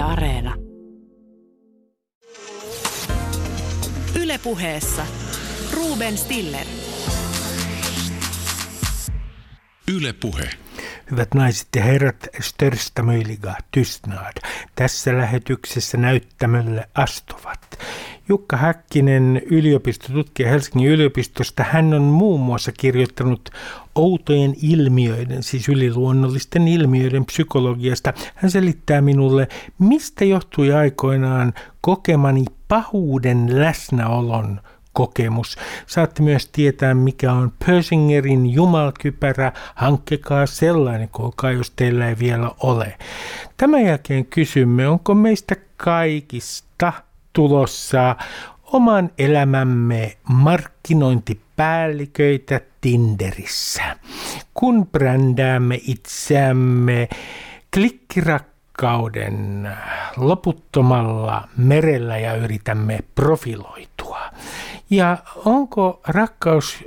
Yle Areena. Yle puheessa. Ruben Stiller. Yle puhe. Hyvät naiset ja herrat, största möjliga tystnad. Tässä lähetyksessä näyttämölle astuvat Jukka Häkkinen, yliopistotutkija Helsingin yliopistosta. Hän on muun muassa kirjoittanut outojen ilmiöiden, siis yliluonnollisten ilmiöiden psykologiasta. Hän selittää minulle, mistä johtui aikoinaan kokemani pahuuden läsnäolon kokemus. Saatte myös tietää, mikä on Persingerin jumalkypärä. Hankkekaa sellainen, kuulkaa, jos teillä ei vielä ole. Tämän jälkeen kysymme, onko meistä kaikista tulossa oman elämämme markkinointipäälliköitä Tinderissä. Kun brändäämme itseämme klikkirakkauden loputtomalla merellä ja yritämme profiloitua. Ja onko rakkaus,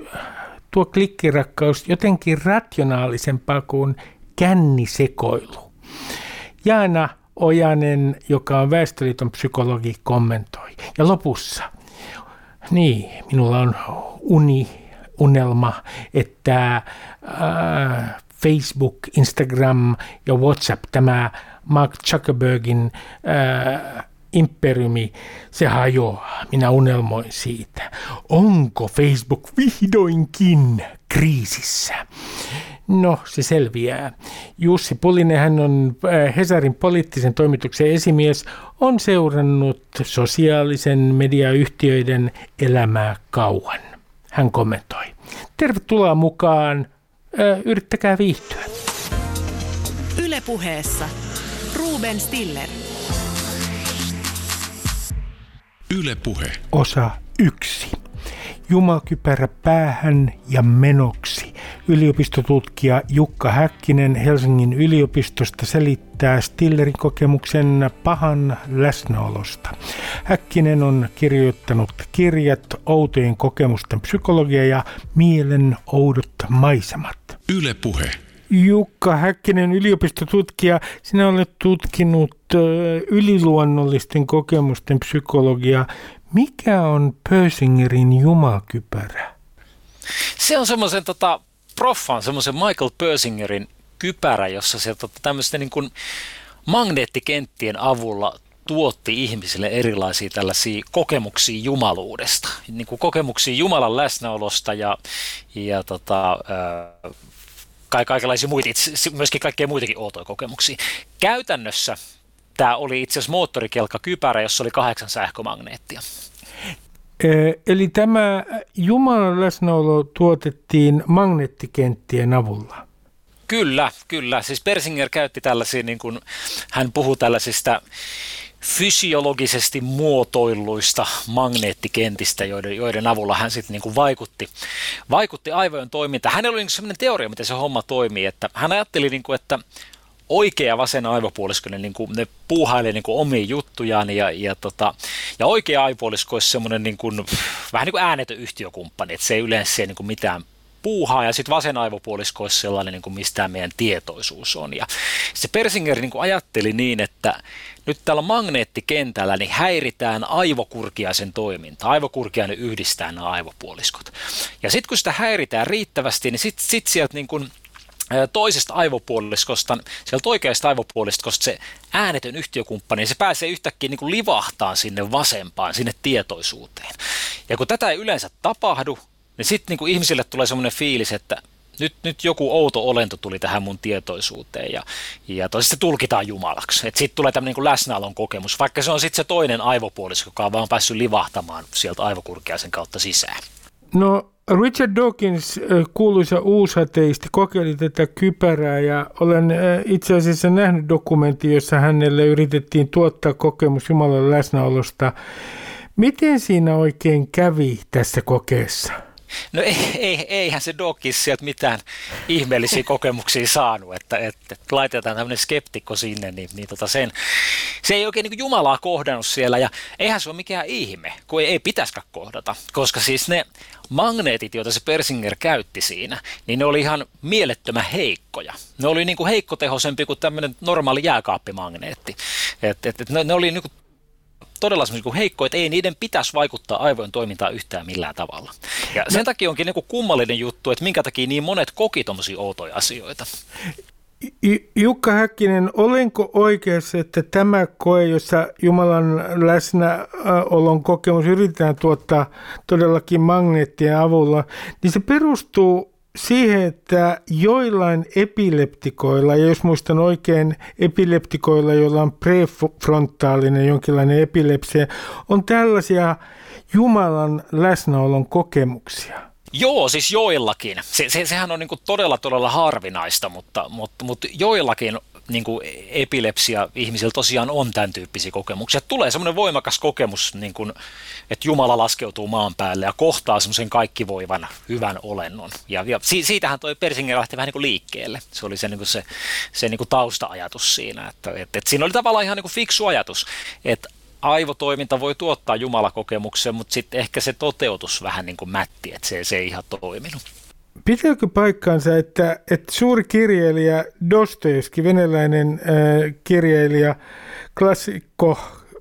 tuo klikkirakkaus jotenkin rationaalisempaa kuin kännisekoilu? Jaana Ojanen, joka on Väestöliiton psykologi, kommentoi. Ja lopussa, niin, minulla on uni, unelma, että äh, Facebook, Instagram ja WhatsApp, tämä Mark Zuckerbergin äh, imperiumi, se hajoaa. Minä unelmoin siitä. Onko Facebook vihdoinkin kriisissä? No, se selviää. Jussi Pulinen, hän on äh, Hesarin poliittisen toimituksen esimies, on seurannut sosiaalisen mediayhtiöiden elämää kauan. Hän kommentoi. Tervetuloa mukaan. Äh, yrittäkää viihtyä. Ylepuheessa Ruben Stiller. Yle puhe. Osa yksi. Jumakypärä päähän ja menoksi. Yliopistotutkija Jukka Häkkinen Helsingin yliopistosta selittää Stillerin kokemuksen pahan läsnäolosta. Häkkinen on kirjoittanut kirjat Outojen kokemusten psykologia ja Mielen oudot maisemat. Yle puhe. Jukka Häkkinen, yliopistotutkija, sinä olet tutkinut yliluonnollisten kokemusten psykologiaa. Mikä on Persingerin jumakypärä? Se on semmoisen tota, proffan, semmoisen Michael Persingerin kypärä, jossa se tota, tämmöisten niin kuin magneettikenttien avulla tuotti ihmisille erilaisia tällaisia kokemuksia jumaluudesta, niin kuin kokemuksia Jumalan läsnäolosta ja, ja tota, kaikenlaisia muita, myöskin kaikkea muitakin outoja kokemuksia. Käytännössä tämä oli itse asiassa moottorikelkka kypärä, jossa oli kahdeksan sähkömagneettia. Eli tämä Jumalan läsnäolo tuotettiin magneettikenttien avulla? Kyllä, kyllä. Siis Persinger käytti tällaisia, niin kuin, hän puhuu tällaisista fysiologisesti muotoilluista magneettikentistä, joiden, joiden avulla hän sitten niin vaikutti, vaikutti aivojen toimintaan. Hänellä oli niin sellainen teoria, miten se homma toimii, että hän ajatteli, niin kuin, että oikea vasen aivopuolisko, ne, niin kuin, ne puuhailee niin kuin omia juttujaan ja, ja, tota, ja oikea aivopuolisko olisi semmoinen niin kuin, vähän niin kuin äänetön yhtiökumppani, että se ei yleensä niin kuin mitään puuhaa ja sitten vasen aivopuolisko olisi sellainen, niin kuin mistä meidän tietoisuus on. Ja se Persinger niin kuin ajatteli niin, että nyt tällä magneettikentällä niin häiritään aivokurkiaisen toiminta. Aivokurkiainen yhdistää nämä aivopuoliskot. Ja sitten kun sitä häiritään riittävästi, niin sitten sit sieltä niin kuin toisesta aivopuoliskosta, sieltä oikeasta aivopuoliskosta se äänetön yhtiökumppani, se pääsee yhtäkkiä niin kuin livahtaan sinne vasempaan, sinne tietoisuuteen. Ja kun tätä ei yleensä tapahdu, niin sitten niin ihmisille tulee semmoinen fiilis, että nyt, nyt joku outo olento tuli tähän mun tietoisuuteen ja, ja se tulkitaan jumalaksi. Sitten tulee tämmöinen niin läsnäolon kokemus, vaikka se on sitten se toinen aivopuolisko, joka on vaan päässyt livahtamaan sieltä aivokurkiaisen kautta sisään. No Richard Dawkins, kuuluisa uusateisti, kokeili tätä kypärää ja olen itse asiassa nähnyt dokumentti, jossa hänelle yritettiin tuottaa kokemus Jumalan läsnäolosta. Miten siinä oikein kävi tässä kokeessa? No ei, ei, eihän se Dawkins sieltä mitään ihmeellisiä kokemuksia saanut, että, että laitetaan tämmöinen skeptikko sinne, niin, niin tota sen, se ei oikein niin Jumalaa kohdannut siellä ja eihän se ole mikään ihme, kun ei, ei pitäisikään kohdata, koska siis ne magneetit, joita se Persinger käytti siinä, niin ne oli ihan mielettömän heikkoja. Ne oli niin kuin heikkotehoisempi kuin tämmöinen normaali jääkaappimagneetti. Et, et, et ne, ne oli niin kuin todella kuin heikkoja, että ei niiden pitäisi vaikuttaa aivojen toimintaan yhtään millään tavalla. Ja sen takia onkin niin kuin kummallinen juttu, että minkä takia niin monet koki tuommoisia outoja asioita. Jukka Häkkinen, olenko oikeassa, että tämä koe, jossa Jumalan läsnäolon kokemus yritetään tuottaa todellakin magneettien avulla, niin se perustuu siihen, että joillain epileptikoilla, ja jos muistan oikein, epileptikoilla, joilla on prefrontaalinen jonkinlainen epilepsia, on tällaisia Jumalan läsnäolon kokemuksia. Joo, siis joillakin. Se, se, sehän on niin todella, todella harvinaista, mutta, mutta, mutta joillakin niin kuin epilepsia ihmisillä tosiaan on tämän tyyppisiä kokemuksia. Tulee semmoinen voimakas kokemus, niin kuin, että Jumala laskeutuu maan päälle ja kohtaa semmoisen kaikkivoivan hyvän olennon. Ja, ja siitähän toi Persinger lähti vähän niin kuin liikkeelle. Se oli se, niin kuin se, se niin kuin tausta-ajatus siinä. Että, että, että siinä oli tavallaan ihan niin kuin fiksu ajatus, että aivotoiminta voi tuottaa jumalakokemuksen, mutta sitten ehkä se toteutus vähän niin kuin mätti, että se, se ei ihan toiminut. Pitääkö paikkaansa, että, että suuri kirjailija Dostoevski, venäläinen äh, kirjailija, klassikko,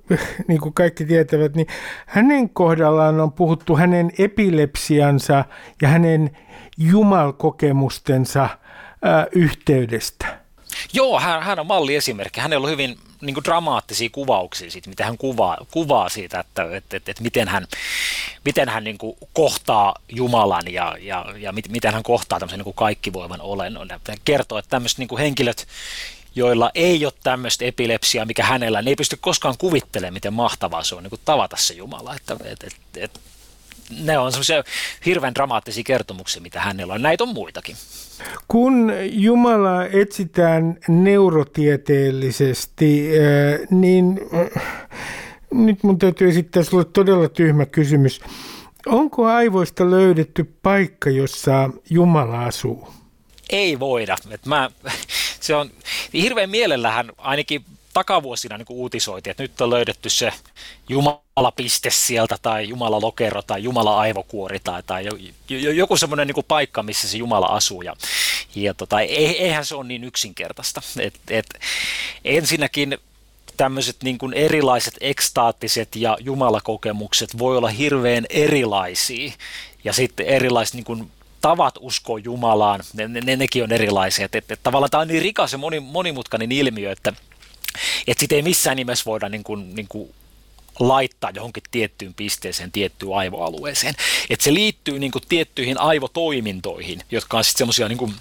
niin kuin kaikki tietävät, niin hänen kohdallaan on puhuttu hänen epilepsiansa ja hänen jumalkokemustensa äh, yhteydestä? Joo, hän, hän on malliesimerkki. Hänellä on hyvin niin kuin dramaattisia kuvauksia siitä, mitä hän kuvaa, kuvaa siitä, että, että, että, että miten hän, miten hän niin kuin kohtaa Jumalan ja, ja, ja miten hän kohtaa tämmöisen niin kuin kaikkivoiman olennon. Hän kertoo, että tämmöiset niin kuin henkilöt, joilla ei ole tämmöistä epilepsiaa, mikä hänellä, ne ei pysty koskaan kuvittelemaan, miten mahtavaa se on niin kuin tavata se Jumala. Että, että, että, että ne on semmoisia hirveän dramaattisia kertomuksia, mitä hänellä on. Näitä on muitakin. Kun Jumalaa etsitään neurotieteellisesti, äh, niin äh, nyt mun täytyy esittää sinulle todella tyhmä kysymys. Onko aivoista löydetty paikka, jossa Jumala asuu? Ei voida. Et mä, se on hirveän mielellähän ainakin takavuosina niin uutisoitiin, että nyt on löydetty se Jumalapiste sieltä tai Jumalalokero tai Jumala-aivokuori tai, tai joku semmoinen niin paikka, missä se Jumala asuu. Ja, ja tota, eihän se ole niin yksinkertaista. Et, et, ensinnäkin tämmöiset niin kuin erilaiset ekstaattiset ja jumalakokemukset voi olla hirveän erilaisia ja sitten erilaiset niin kuin tavat uskoa Jumalaan, ne, ne, nekin on erilaisia. Et, et, et, tavallaan tämä on niin rikas ja moni, monimutkainen ilmiö, että että sitä ei missään nimessä voida niin kuin, niin kuin laittaa johonkin tiettyyn pisteeseen, tiettyyn aivoalueeseen. Että se liittyy niin kuin tiettyihin aivotoimintoihin, jotka on sitten semmoisia niin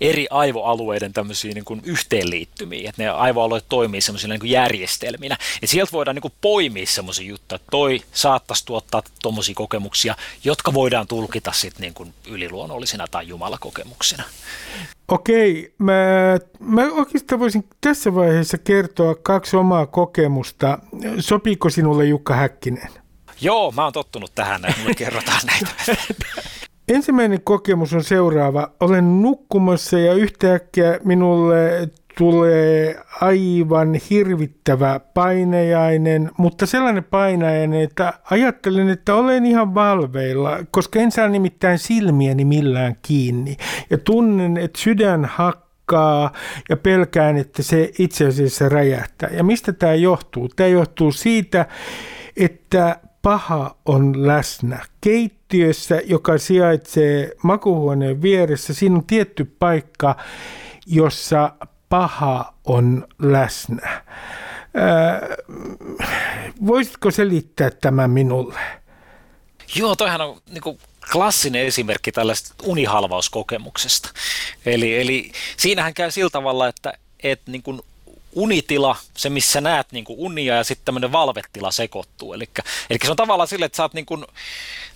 eri aivoalueiden tämmöisiä niin kuin yhteenliittymiä, että ne aivoalueet toimii semmoisina niin järjestelminä. Et sieltä voidaan niin kuin poimia semmoisia juttuja, että toi saattaisi tuottaa tuommoisia kokemuksia, jotka voidaan tulkita sitten niin kuin yliluonnollisina tai jumalakokemuksina. Okei, mä, mä oikeastaan voisin tässä vaiheessa kertoa kaksi omaa kokemusta. Sopiiko sinulle Jukka Häkkinen? Joo, mä oon tottunut tähän, että mulle kerrotaan näitä. Ensimmäinen kokemus on seuraava. Olen nukkumassa ja yhtäkkiä minulle tulee aivan hirvittävä painajainen, mutta sellainen painajainen, että ajattelen, että olen ihan valveilla, koska en saa nimittäin silmiäni millään kiinni. Ja tunnen, että sydän hakkaa ja pelkään, että se itse asiassa räjähtää. Ja mistä tämä johtuu? Tämä johtuu siitä, että paha on läsnä. Keittiössä, joka sijaitsee makuhuoneen vieressä, siinä on tietty paikka, jossa paha on läsnä. Äh, voisitko selittää tämän minulle? Joo, toihan on niin kuin klassinen esimerkki tällaista unihalvauskokemuksesta. Eli, eli siinähän käy sillä tavalla, että, että niin kuin unitila, se missä näet niin kuin unia ja sitten tämmöinen valvetila sekoittuu. Eli, eli se on tavallaan sille, että sä oot, niin kuin,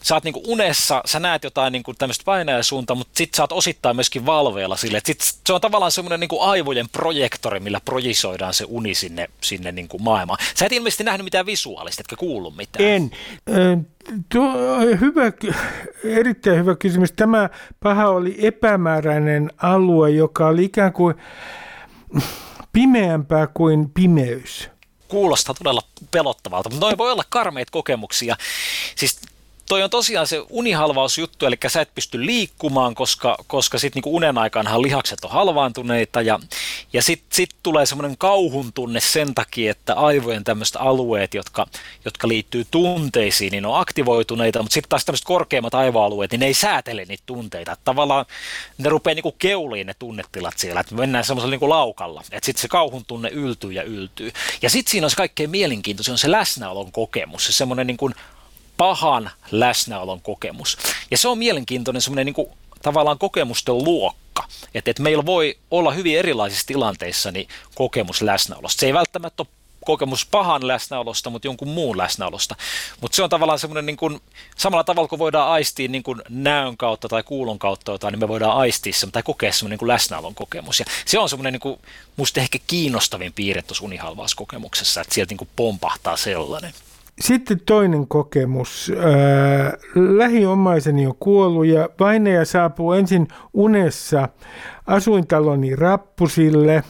sä oot niin kuin unessa, sä näet jotain niin kuin tämmöistä painajasuuntaa, mutta sitten sä oot osittain myöskin valveella sille. Sit se on tavallaan semmoinen niin kuin aivojen projektori, millä projisoidaan se uni sinne, sinne niin kuin maailmaan. Sä et ilmeisesti nähnyt mitään visuaalista, etkä kuullut mitään. En. Tuo, hyvä, erittäin hyvä kysymys. Tämä paha oli epämääräinen alue, joka oli ikään kuin pimeämpää kuin pimeys. Kuulostaa todella pelottavalta, mutta noin voi olla karmeita kokemuksia. Siis toi on tosiaan se unihalvausjuttu, eli sä et pysty liikkumaan, koska, koska sitten niinku unen aikaanhan lihakset on halvaantuneita ja, ja sitten sit tulee semmoinen kauhun tunne sen takia, että aivojen tämmöiset alueet, jotka, jotka liittyy tunteisiin, niin on aktivoituneita, mutta sitten taas tämmöiset korkeammat aivoalueet, niin ne ei säätele niitä tunteita. Että tavallaan ne rupeaa niinku keuliin ne tunnetilat siellä, että me mennään semmoisella niinku laukalla, että sitten se kauhun tunne yltyy ja yltyy. Ja sitten siinä on se kaikkein mielenkiintoisin, on se läsnäolon kokemus, se semmoinen niinku pahan läsnäolon kokemus. Ja se on mielenkiintoinen semmoinen niin kuin, tavallaan kokemusten luokka. Että et meillä voi olla hyvin erilaisissa tilanteissa niin kokemus läsnäolosta. Se ei välttämättä ole kokemus pahan läsnäolosta, mutta jonkun muun läsnäolosta. Mutta se on tavallaan semmoinen, niin kuin, samalla tavalla kuin voidaan aistia niin kuin näön kautta tai kuulon kautta jotain, niin me voidaan aistia se tai kokea semmoinen niin kuin läsnäolon kokemus. Ja se on semmoinen niin kuin, musta ehkä kiinnostavin piirre tuossa unihalvauskokemuksessa, että sieltä niin kuin pompahtaa sellainen. Sitten toinen kokemus. Lähiomaiseni on kuollut ja vainaja saapuu ensin unessa asuintaloni rappusille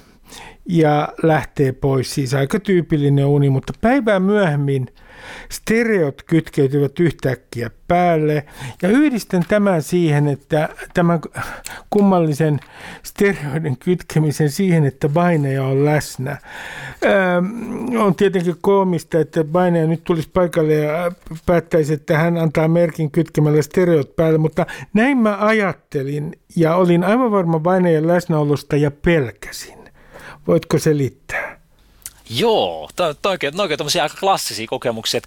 ja lähtee pois. Siis aika tyypillinen uni, mutta päivää myöhemmin – stereot kytkeytyvät yhtäkkiä päälle ja yhdistän tämän siihen, että tämän kummallisen stereoiden kytkemisen siihen, että Baineja on läsnä. Öö, on tietenkin koomista, että Baineja nyt tulisi paikalle ja päättäisi, että hän antaa merkin kytkemällä stereot päälle, mutta näin mä ajattelin ja olin aivan varma Bainejan läsnäolosta ja pelkäsin. Voitko selittää? Joo, tämä on oikein, oikein aika klassisia kokemuksia,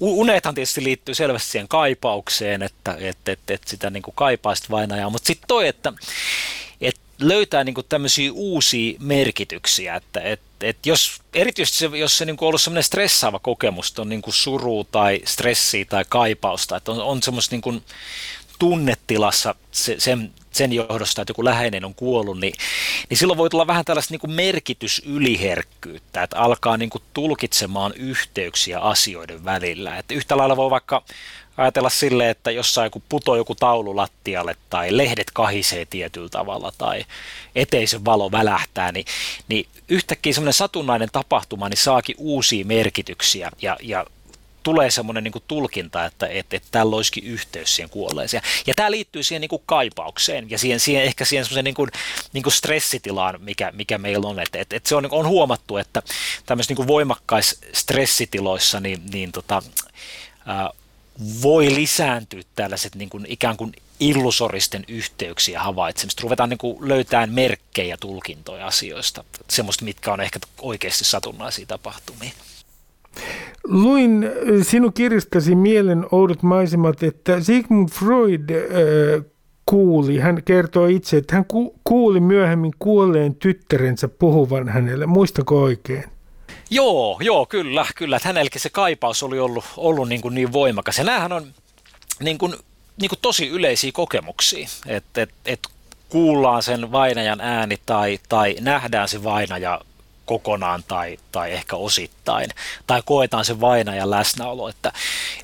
unethan tietysti liittyy selvästi siihen kaipaukseen, että, että, että, että sitä niin kuin sitä vainajaa, mutta sitten toi, että, että löytää niin kuin tämmöisiä uusia merkityksiä, että, että, että jos, erityisesti se, jos se niin kuin ollut semmoinen stressaava kokemus, on niin kuin suru tai stressi tai kaipausta, että on, on semmoista niin kuin tunnetilassa se, sen, sen johdosta, että joku läheinen on kuollut, niin, niin silloin voi tulla vähän tällaista niin kuin merkitysyliherkkyyttä, että alkaa niin kuin tulkitsemaan yhteyksiä asioiden välillä. Että yhtä lailla voi vaikka ajatella silleen, että jossain kun putoo joku taulu lattialle tai lehdet kahisee tietyllä tavalla tai eteisen valo välähtää, niin, niin yhtäkkiä semmoinen satunnainen tapahtuma niin saakin uusia merkityksiä ja, ja tulee semmoinen niin tulkinta, että, että, että tällä olisikin yhteys siihen kuolleeseen. Ja tämä liittyy siihen niin kuin kaipaukseen ja siihen, siihen ehkä siihen semmoiseen niin kuin, niin kuin stressitilaan, mikä, mikä meillä on. Että, että, että se on, on huomattu, että tämmöisissä niin voimakkaissa stressitiloissa niin, niin tota, ää, voi lisääntyä tällaiset niin kuin ikään kuin illusoristen yhteyksiä havaitsemista. Ruvetaan niin kuin löytämään merkkejä, tulkintoja asioista, semmoista, mitkä on ehkä oikeasti satunnaisia tapahtumia. Luin äh, sinun kirjastasi Mielen oudot maisemat, että Sigmund Freud äh, kuuli, hän kertoo itse, että hän ku, kuuli myöhemmin kuolleen tyttärensä puhuvan hänelle. Muistako oikein? Joo, joo, kyllä, kyllä. Että hänelläkin se kaipaus oli ollut, ollut niin, kuin niin voimakas. Ja näähän on niin kuin, niin kuin tosi yleisiä kokemuksia, että et, et kuullaan sen vainajan ääni tai, tai nähdään se vainaja kokonaan tai, tai ehkä osittain, tai koetaan se vainajan läsnäolo. Että,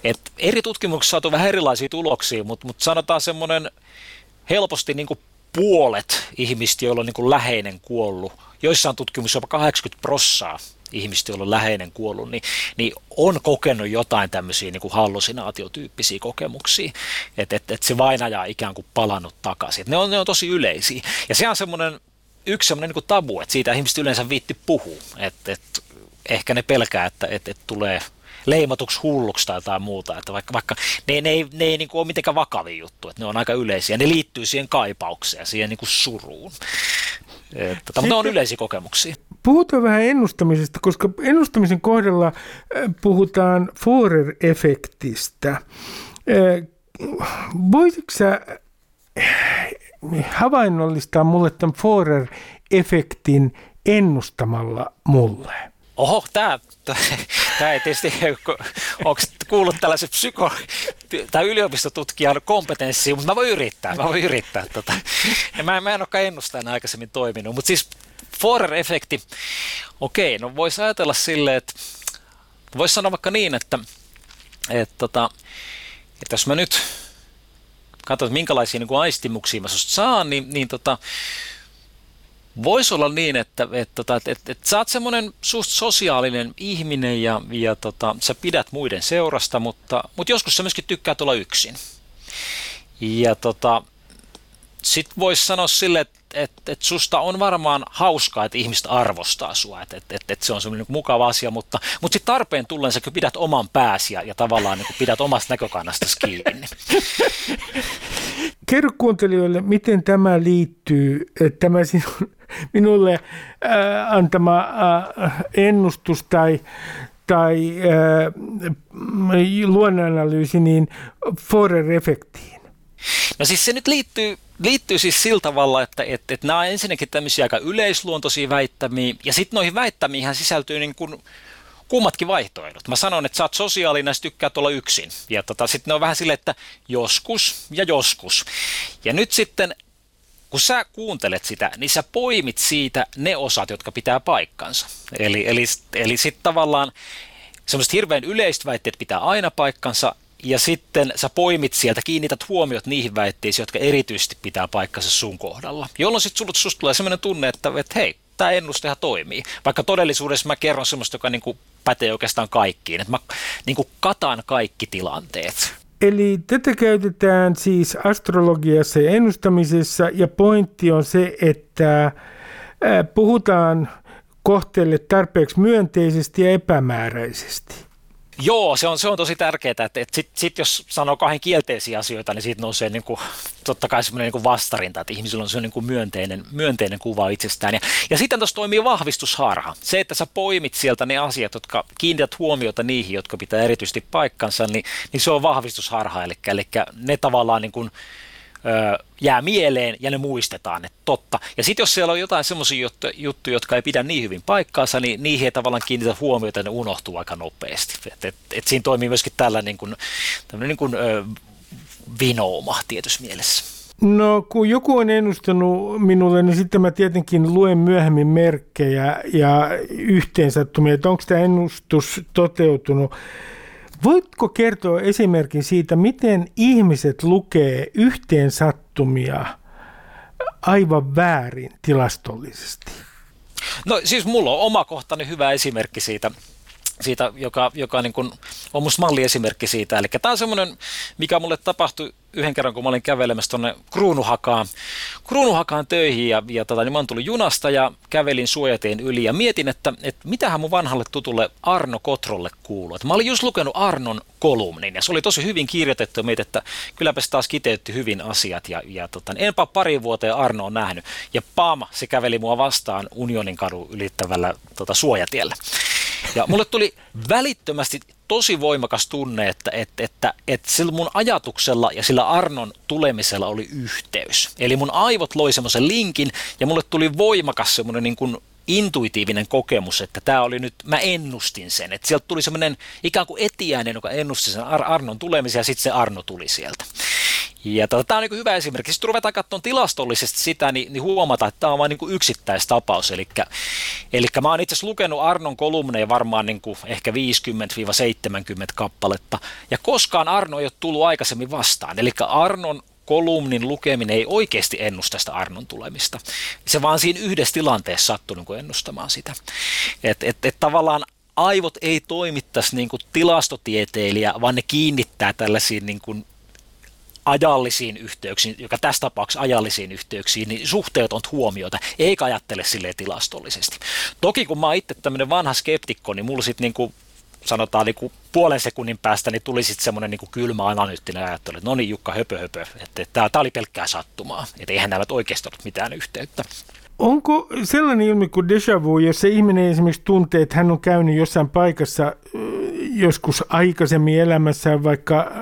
et eri tutkimuksissa saatu vähän erilaisia tuloksia, mutta, mutta sanotaan semmoinen helposti niin kuin puolet ihmistä, joilla on niin kuin läheinen kuollut, joissain tutkimuksissa jopa 80 prossaa ihmistä, joilla on läheinen kuollut, niin, niin on kokenut jotain tämmöisiä niin kuin hallusinaatiotyyppisiä kokemuksia, että et, et se vainaja on ikään kuin palannut takaisin. Et ne on, ne on tosi yleisiä. Ja se on semmoinen yksi semmoinen niin tabu, että siitä ihmiset yleensä viitti puhuu, että, että ehkä ne pelkää, että, että, että tulee leimatuksi hulluksi tai jotain muuta, että vaikka, vaikka ne, ne ei, ne ei niin kuin ole mitenkään vakavia juttu, että ne on aika yleisiä, ne liittyy siihen kaipaukseen, siihen niin kuin suruun. Että, mutta ne on yleisiä kokemuksia. Puhutaan vähän ennustamisesta, koska ennustamisen kohdalla äh, puhutaan Forer-efektistä. Äh, voisitko sä havainnollistaa mulle tämän Forer-efektin ennustamalla mulle? Oho, tämä, tämä ei tietysti, onko kuullut tällaisen psyko- tai yliopistotutkijan kompetenssiin, mutta mä voin yrittää, mä voin yrittää. Tota. Ja mä, mä en olekaan ennustajana aikaisemmin toiminut, mutta siis Forer-efekti, okei, no voisi ajatella silleen, että voisi sanoa vaikka niin, että, että, tota, että, että jos mä nyt katsotaan, minkälaisia niin kuin aistimuksia mä susta saan, niin, niin tota, Voisi olla niin, että, että, tota, että, että, että sä oot semmoinen suht sosiaalinen ihminen ja, ja tota, sä pidät muiden seurasta, mutta, mutta joskus sä myöskin tykkäät olla yksin. Ja tota, sitten voisi sanoa sille, että että et susta on varmaan hauskaa, että ihmiset arvostaa sua, että et, et, et se on semmoinen mukava asia, mutta, mutta sitten tarpeen tullen sä kyllä pidät oman pääsi ja, ja tavallaan niin pidät omasta näkökannasta kiinni. Kerro kuuntelijoille, miten tämä liittyy, tämä sinun, minulle äh, antama äh, ennustus tai, tai äh, luonnonanalyysi niin Forer-efektiin? No siis se nyt liittyy liittyy siis sillä tavalla, että, että, että nämä on ensinnäkin tämmöisiä aika yleisluontoisia väittämiä, ja sitten noihin väittämiin sisältyy niin kuin kummatkin vaihtoehdot. Mä sanon, että sä oot sosiaalinen ja tykkäät olla yksin. Ja tota, sitten ne on vähän silleen, että joskus ja joskus. Ja nyt sitten, kun sä kuuntelet sitä, niin sä poimit siitä ne osat, jotka pitää paikkansa. Eli, eli, eli sitten tavallaan semmoiset hirveän yleiset väitteet pitää aina paikkansa, ja sitten sä poimit sieltä, kiinnität huomiot niihin väitteisiin, jotka erityisesti pitää paikkansa sun kohdalla. Jolloin sitten susta tulee sellainen tunne, että, että hei, tämä ennustehan toimii. Vaikka todellisuudessa mä kerron semmoista, joka niin kuin pätee oikeastaan kaikkiin. Että mä niin kuin katan kaikki tilanteet. Eli tätä käytetään siis astrologiassa ja ennustamisessa ja pointti on se, että puhutaan kohteelle tarpeeksi myönteisesti ja epämääräisesti. Joo, se on, se on tosi tärkeää, että, että sitten sit jos sanoo kahden kielteisiä asioita, niin siitä nousee niin kuin, totta kai semmoinen niin vastarinta, että ihmisillä on se niin kuin myönteinen, myönteinen kuva itsestään. Ja, ja sitten tuossa toimii vahvistusharha. Se, että sä poimit sieltä ne asiat, jotka kiinnität huomiota niihin, jotka pitää erityisesti paikkansa, niin, niin se on vahvistusharha. Eli, eli ne tavallaan niin kuin, jää mieleen ja ne muistetaan, että totta. Ja sitten jos siellä on jotain semmoisia juttuja, jotka ei pidä niin hyvin paikkaansa, niin niihin ei tavallaan kiinnitä huomiota ja ne unohtuu aika nopeasti. Et, et, et siinä toimii myöskin tällä niin kuin, niin kuin, ö, vinooma tietyssä mielessä. No kun joku on ennustanut minulle, niin sitten mä tietenkin luen myöhemmin merkkejä ja yhteensattumia, että onko tämä ennustus toteutunut. Voitko kertoa esimerkin siitä, miten ihmiset lukee yhteen sattumia aivan väärin tilastollisesti? No siis mulla on omakohtainen hyvä esimerkki siitä siitä, joka, joka niin kuin on musta malliesimerkki siitä. Eli tämä on semmoinen, mikä mulle tapahtui yhden kerran, kun mä olin kävelemässä tuonne Kruunuhakaan, Kruunuhakaan töihin ja, ja tota, niin mä tullut junasta ja kävelin suojatien yli ja mietin, että, että mitähän mun vanhalle tutulle Arno Kotrolle kuuluu. Että mä olin just lukenut Arnon kolumnin ja se oli tosi hyvin kirjoitettu ja mietin, että kylläpä se taas kiteytti hyvin asiat ja, ja tota, niin enpä pari vuoteen Arno on nähnyt ja pam, se käveli mua vastaan Unionin kadu ylittävällä tota, suojatiellä. Ja mulle tuli välittömästi tosi voimakas tunne, että, että, että, että sillä mun ajatuksella ja sillä Arnon tulemisella oli yhteys. Eli mun aivot loi semmoisen linkin ja mulle tuli voimakas semmoinen niin kuin intuitiivinen kokemus, että tämä oli nyt, mä ennustin sen, että sieltä tuli semmoinen ikään kuin etiäinen, joka ennusti sen Ar- Arnon tulemisen ja sitten se Arno tuli sieltä. Ja tota, tämä on niin hyvä esimerkki. Sitten ruvetaan katsomaan tilastollisesti sitä, niin, niin huomata, että tämä on vain niin yksittäistapaus. Eli, eli mä oon itse asiassa lukenut Arnon kolumneja varmaan niin kuin ehkä 50-70 kappaletta. Ja koskaan Arno ei ole tullut aikaisemmin vastaan. Eli Arnon kolumnin lukeminen ei oikeasti ennusta sitä Arnon tulemista. Se vaan siinä yhdessä tilanteessa sattui niin ennustamaan sitä. Että et, et tavallaan aivot ei toimittaisi niin kuin tilastotieteilijä, vaan ne kiinnittää tällaisiin niin kuin ajallisiin yhteyksiin, joka tässä tapauksessa ajallisiin yhteyksiin, niin suhteet on huomiota, eikä ajattele sille tilastollisesti. Toki kun mä oon itse tämmöinen vanha skeptikko, niin mulla sitten niin sanotaan niin kuin puolen sekunnin päästä, niin tuli sitten semmoinen niin kylmä analyyttinen ajattelu, että no niin Jukka, höpö höpö, että tämä oli pelkkää sattumaa, että eihän nämä oikeasti ollut mitään yhteyttä. Onko sellainen ilmi kuin déjà vu, jos se ihminen esimerkiksi tuntee, että hän on käynyt jossain paikassa joskus aikaisemmin elämässään, vaikka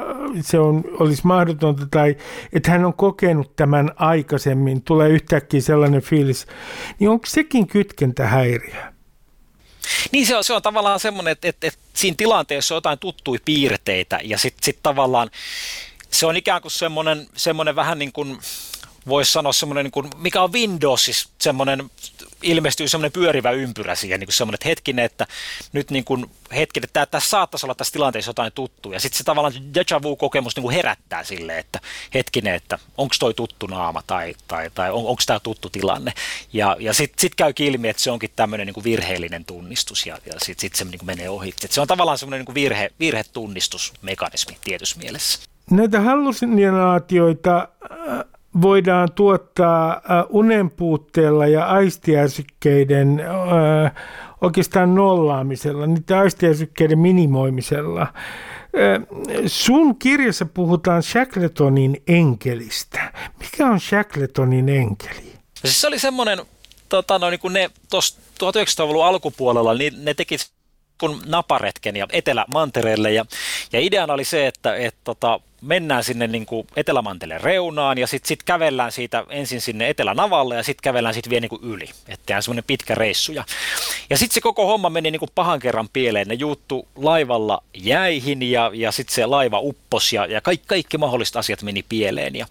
se on, olisi mahdotonta, tai että hän on kokenut tämän aikaisemmin, tulee yhtäkkiä sellainen fiilis, niin onko sekin kytkentähäiriö? Niin se on, se on tavallaan semmoinen, että, että, että siinä tilanteessa on jotain tuttuja piirteitä ja sitten sit tavallaan se on ikään kuin semmoinen, semmoinen vähän niin kuin voisi sanoa semmoinen, niin mikä on Windows, siis semmoinen, ilmestyy semmoinen pyörivä ympyrä siihen, niin kuin semmoinen, että hetkinen, että nyt niin kuin, hetkinen, että tässä saattaisi olla tässä tilanteessa jotain tuttua, ja sitten se tavallaan deja vu-kokemus niin kuin herättää silleen, että hetkinen, että onko toi tuttu naama, tai, tai, tai on, onko tämä tuttu tilanne, ja, ja sitten sit käykin ilmi, että se onkin tämmöinen niin kuin virheellinen tunnistus, ja, ja sitten sit se niin kuin menee ohi. Et se on tavallaan semmoinen niin kuin virhe, virhetunnistusmekanismi tietyssä mielessä. Näitä hallusinaatioita äh, voidaan tuottaa äh, unen puutteella ja aistiärsykkeiden äh, oikeastaan nollaamisella, niiden aistiärsykkeiden minimoimisella. Äh, sun kirjassa puhutaan Shackletonin enkelistä. Mikä on Shackletonin enkeli? Siis se oli semmoinen, tota, no, niin kuin ne tuossa 1900-luvun alkupuolella, niin ne teki kun naparetken ja Etelämantereelle. Ja, ja ideana oli se, että et, tota, mennään sinne niin kuin reunaan ja sitten sit kävellään siitä ensin sinne Etelänavalle ja sitten kävellään sitten vielä niin kuin yli. Että tehdään semmoinen pitkä reissu. Ja, ja sitten se koko homma meni niin kuin pahan kerran pieleen. Ne juuttu laivalla jäihin ja, ja sitten se laiva uppos ja, ja kaikki, kaikki mahdolliset asiat meni pieleen. Ja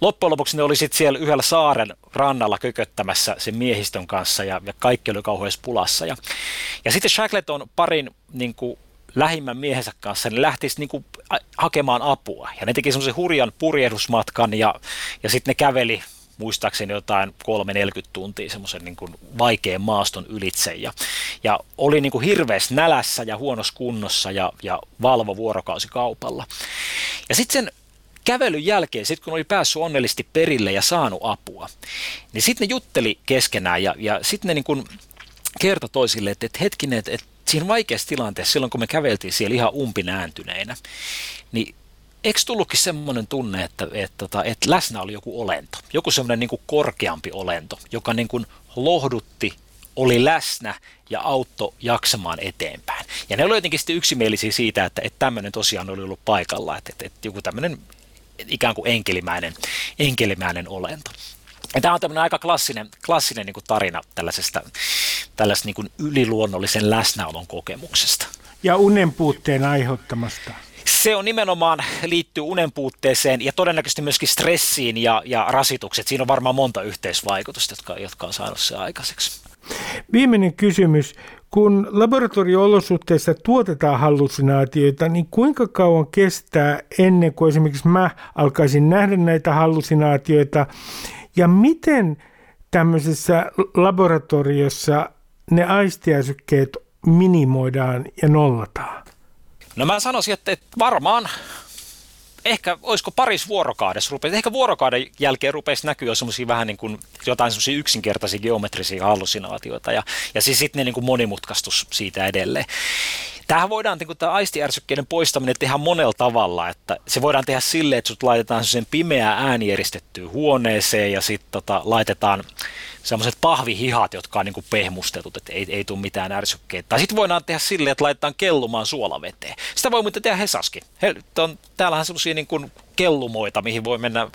loppujen lopuksi ne oli sitten siellä yhdellä saaren rannalla kököttämässä sen miehistön kanssa ja, ja kaikki oli kauheassa pulassa. Ja, ja sitten Shackleton parin niin kuin lähimmän miehensä kanssa, niin lähtisi niin kuin hakemaan apua. Ja ne teki semmoisen hurjan purjehdusmatkan ja, ja sitten ne käveli muistaakseni jotain 3-40 tuntia semmoisen niin kuin vaikean maaston ylitse ja, ja oli niin kuin hirveässä nälässä ja huonossa kunnossa ja, ja valvo vuorokausikaupalla. Ja sitten sen kävelyn jälkeen, sitten kun oli päässyt onnellisesti perille ja saanut apua, niin sitten ne jutteli keskenään ja, ja sitten ne niin kuin kertoi toisille, että, että hetkinen, että, että siinä vaikeassa tilanteessa, silloin kun me käveltiin siellä ihan umpinääntyneinä, niin eikö tullutkin semmoinen tunne, että, että, että, tota, että läsnä oli joku olento, joku semmoinen niin korkeampi olento, joka niin kuin lohdutti, oli läsnä ja auttoi jaksamaan eteenpäin. Ja ne oli jotenkin sitten yksimielisiä siitä, että, että tämmöinen tosiaan oli ollut paikalla, että, että, että joku tämmöinen ikään kuin enkelimäinen, enkelimäinen olento. Ja tämä on tämmöinen aika klassinen, klassinen niin kuin tarina tällaisesta, tällaisesta niin kuin yliluonnollisen läsnäolon kokemuksesta. Ja unen puutteen aiheuttamasta. Se on nimenomaan liittyy unen puutteeseen ja todennäköisesti myöskin stressiin ja, ja rasitukset. Siinä on varmaan monta yhteisvaikutusta, jotka, jotka on saanut se aikaiseksi. Viimeinen kysymys. Kun laboratorio-olosuhteissa tuotetaan hallusinaatioita, niin kuinka kauan kestää ennen kuin esimerkiksi mä alkaisin nähdä näitä hallusinaatioita ja miten tämmöisessä laboratoriossa ne aistiäsykkeet minimoidaan ja nollataan? No mä sanoisin, että, varmaan ehkä olisiko paris vuorokaudessa rupesi, ehkä vuorokauden jälkeen rupesi näkyä jo semmoisia vähän niin kuin jotain semmoisia yksinkertaisia geometrisia hallusinaatioita ja, ja siis sitten ne niin kuin monimutkaistus siitä edelleen. Tähän voidaan niin tämä aistiärsykkeiden poistaminen tehdä monella tavalla, että se voidaan tehdä silleen, että sut laitetaan sen pimeää äänieristettyyn huoneeseen ja sitten tota, laitetaan semmoiset pahvihihat, jotka on niin kuin pehmustetut, että ei, ei tule mitään ärsykkeitä. Tai sitten voidaan tehdä silleen, että laitetaan kellumaan suolaveteen. Sitä voi muuten tehdä Hesaskin. He, on, täällähän semmoisia niin kuin kellumoita, mihin voi mennä,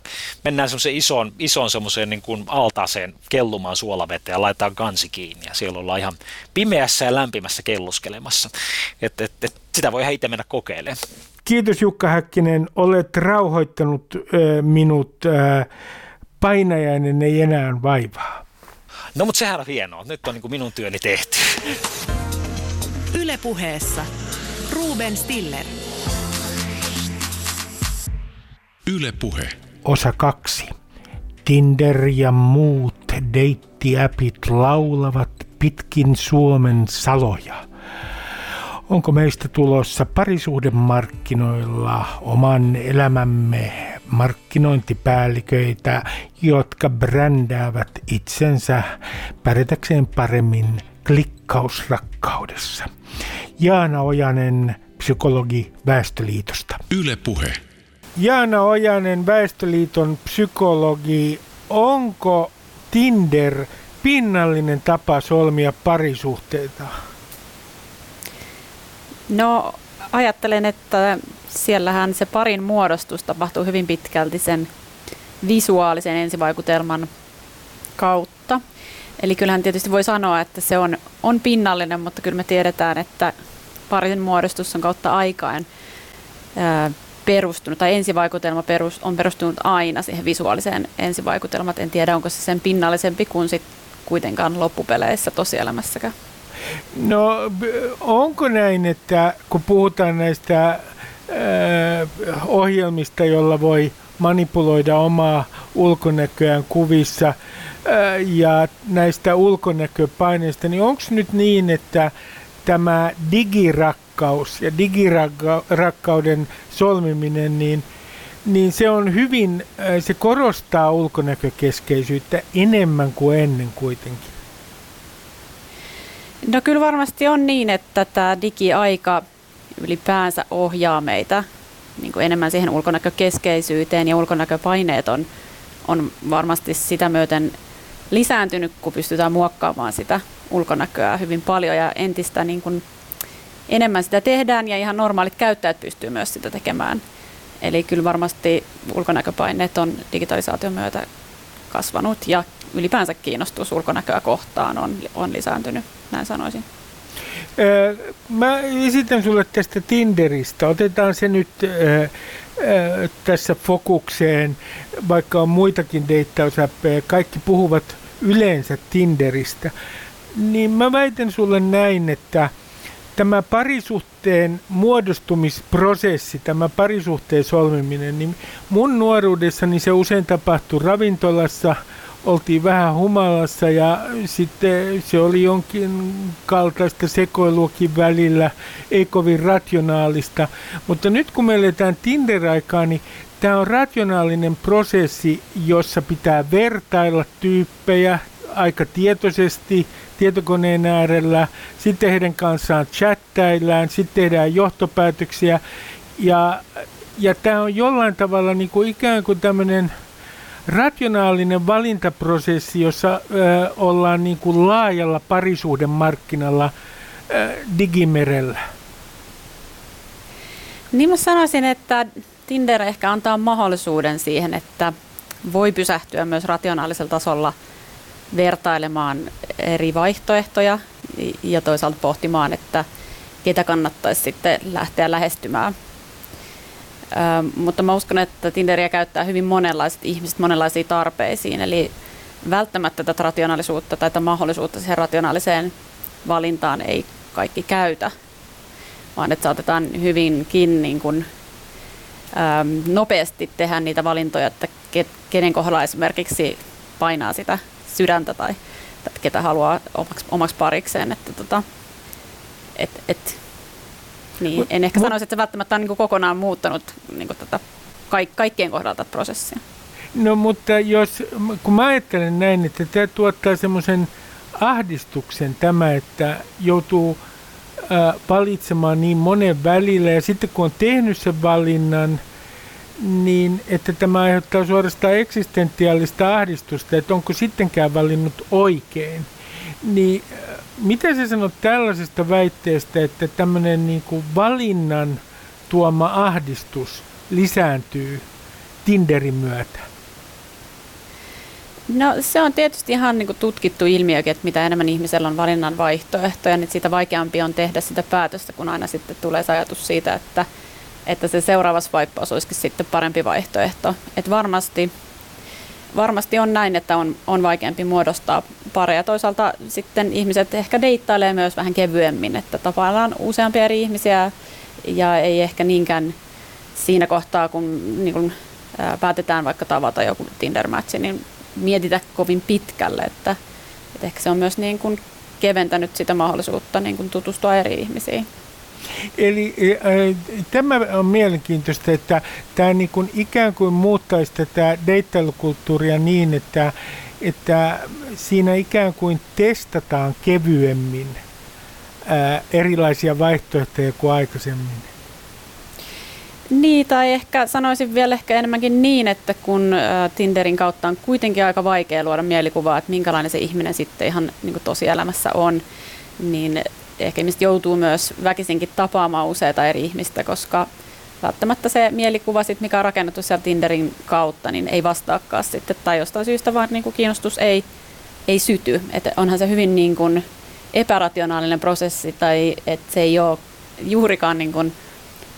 mennään semmoiseen ison, ison semmoiseen niin kuin altaaseen kellumaan suolaveteen ja laitetaan kansi kiinni. Ja siellä ollaan ihan pimeässä ja lämpimässä kelluskelemassa. Et, et, et, sitä voi ihan itse mennä kokeilemaan. Kiitos Jukka Häkkinen, olet rauhoittanut äh, minut. Äh, painajainen ei enää vaivaa. No mutta sehän on hienoa. Nyt on niin kuin minun työni tehty. Ylepuheessa Ruben Stiller. Yle Puhe. Osa kaksi. Tinder ja muut deittiäpit laulavat pitkin Suomen saloja. Onko meistä tulossa parisuhdemarkkinoilla oman elämämme markkinointipäälliköitä, jotka brändäävät itsensä pärjätäkseen paremmin klikkausrakkaudessa? Jaana Ojanen, psykologi Väestöliitosta. Yle Puhe. Jaana Ojanen, Väestöliiton psykologi. Onko Tinder pinnallinen tapa solmia parisuhteita? No ajattelen, että siellähän se parin muodostus tapahtuu hyvin pitkälti sen visuaalisen ensivaikutelman kautta. Eli kyllähän tietysti voi sanoa, että se on, on pinnallinen, mutta kyllä me tiedetään, että parin muodostus on kautta aikain ää, perustunut, tai ensivaikutelma perus, on perustunut aina siihen visuaaliseen ensivaikutelmaan. En tiedä, onko se sen pinnallisempi kuin sit kuitenkaan loppupeleissä tosielämässäkään. No onko näin, että kun puhutaan näistä äh, ohjelmista, jolla voi manipuloida omaa ulkonäköään kuvissa äh, ja näistä ulkonäköpaineista, niin onko nyt niin, että tämä digirakkaus ja digirakkauden solmiminen, niin, niin se on hyvin, äh, se korostaa ulkonäkökeskeisyyttä enemmän kuin ennen kuitenkin. No kyllä varmasti on niin, että tämä digiaika ylipäänsä ohjaa meitä niin kuin enemmän siihen ulkonäkökeskeisyyteen ja ulkonäköpaineet on, on varmasti sitä myöten lisääntynyt, kun pystytään muokkaamaan sitä ulkonäköä hyvin paljon ja entistä niin kuin enemmän sitä tehdään ja ihan normaalit käyttäjät pystyy myös sitä tekemään. Eli kyllä varmasti ulkonäköpaineet on digitalisaation myötä kasvanut ja ylipäänsä kiinnostus ulkonäköä kohtaan on, on lisääntynyt, näin sanoisin. Mä esitän sulle tästä Tinderistä. Otetaan se nyt tässä fokukseen, vaikka on muitakin deittausäppejä. Kaikki puhuvat yleensä Tinderistä. Niin mä väitän sulle näin, että tämä parisuhteen muodostumisprosessi, tämä parisuhteen solmiminen, niin mun nuoruudessani se usein tapahtui ravintolassa – oltiin vähän humalassa ja sitten se oli jonkin kaltaista sekoiluakin välillä, ei kovin rationaalista. Mutta nyt kun me eletään Tinder-aikaa, niin tämä on rationaalinen prosessi, jossa pitää vertailla tyyppejä aika tietoisesti tietokoneen äärellä, sitten heidän kanssaan chattaillaan, sitten tehdään johtopäätöksiä ja, ja tämä on jollain tavalla niin kuin ikään kuin tämmöinen rationaalinen valintaprosessi, jossa ö, ollaan niin kuin laajalla parisuuden markkinalla ö, digimerellä? Niin mä sanoisin, että Tinder ehkä antaa mahdollisuuden siihen, että voi pysähtyä myös rationaalisella tasolla vertailemaan eri vaihtoehtoja ja toisaalta pohtimaan, että ketä kannattaisi sitten lähteä lähestymään. Mutta mä uskon, että Tinderia käyttää hyvin monenlaiset ihmiset monenlaisiin tarpeisiin, eli välttämättä tätä rationaalisuutta tai tätä mahdollisuutta siihen rationaaliseen valintaan ei kaikki käytä, vaan että saatetaan hyvinkin niin kuin, nopeasti tehdä niitä valintoja, että ke, kenen kohdalla esimerkiksi painaa sitä sydäntä tai, tai ketä haluaa omaksi, omaksi parikseen. Että, tota, et, et, niin, en ehkä sanoisi, että se välttämättä on niin kuin kokonaan muuttanut niin kuin tätä kaik- kaikkien kohdalla tätä prosessia. No mutta jos, kun mä ajattelen näin, että tämä tuottaa semmoisen ahdistuksen tämä, että joutuu äh, valitsemaan niin monen välillä ja sitten kun on tehnyt sen valinnan, niin että tämä aiheuttaa suorastaan eksistentiaalista ahdistusta, että onko sittenkään valinnut oikein. Niin mitä sä sanot tällaisesta väitteestä, että tämmöinen niin kuin valinnan tuoma ahdistus lisääntyy Tinderin myötä? No se on tietysti ihan niin kuin tutkittu ilmiökin, että mitä enemmän ihmisellä on valinnan vaihtoehtoja, niin sitä vaikeampi on tehdä sitä päätöstä, kun aina sitten tulee se ajatus siitä, että, että se seuraava swipeaus olisikin sitten parempi vaihtoehto. Et varmasti varmasti on näin, että on, on vaikeampi muodostaa pareja. Toisaalta sitten ihmiset ehkä deittailee myös vähän kevyemmin, että tapaillaan useampia eri ihmisiä ja ei ehkä niinkään siinä kohtaa, kun niin kun, ää, päätetään vaikka tavata joku Tinder-matchi, niin mietitä kovin pitkälle, että, että ehkä se on myös niin kun keventänyt sitä mahdollisuutta niin kun tutustua eri ihmisiin. Eli äh, tämä on mielenkiintoista, että tämä niin kuin ikään kuin muuttaisi tätä deittailukulttuuria niin, että, että siinä ikään kuin testataan kevyemmin erilaisia vaihtoehtoja kuin aikaisemmin. Niin, tai ehkä sanoisin vielä ehkä enemmänkin niin, että kun Tinderin kautta on kuitenkin aika vaikea luoda mielikuvaa, että minkälainen se ihminen sitten ihan niin tosielämässä on, niin ehkä ihmiset joutuu myös väkisinkin tapaamaan useita eri ihmistä, koska välttämättä se mielikuva, sit, mikä on rakennettu siellä Tinderin kautta, niin ei vastaakaan sitten, tai jostain syystä vaan niin kuin kiinnostus ei, ei syty. Et onhan se hyvin niin kuin epärationaalinen prosessi, tai että se ei ole juurikaan niin kuin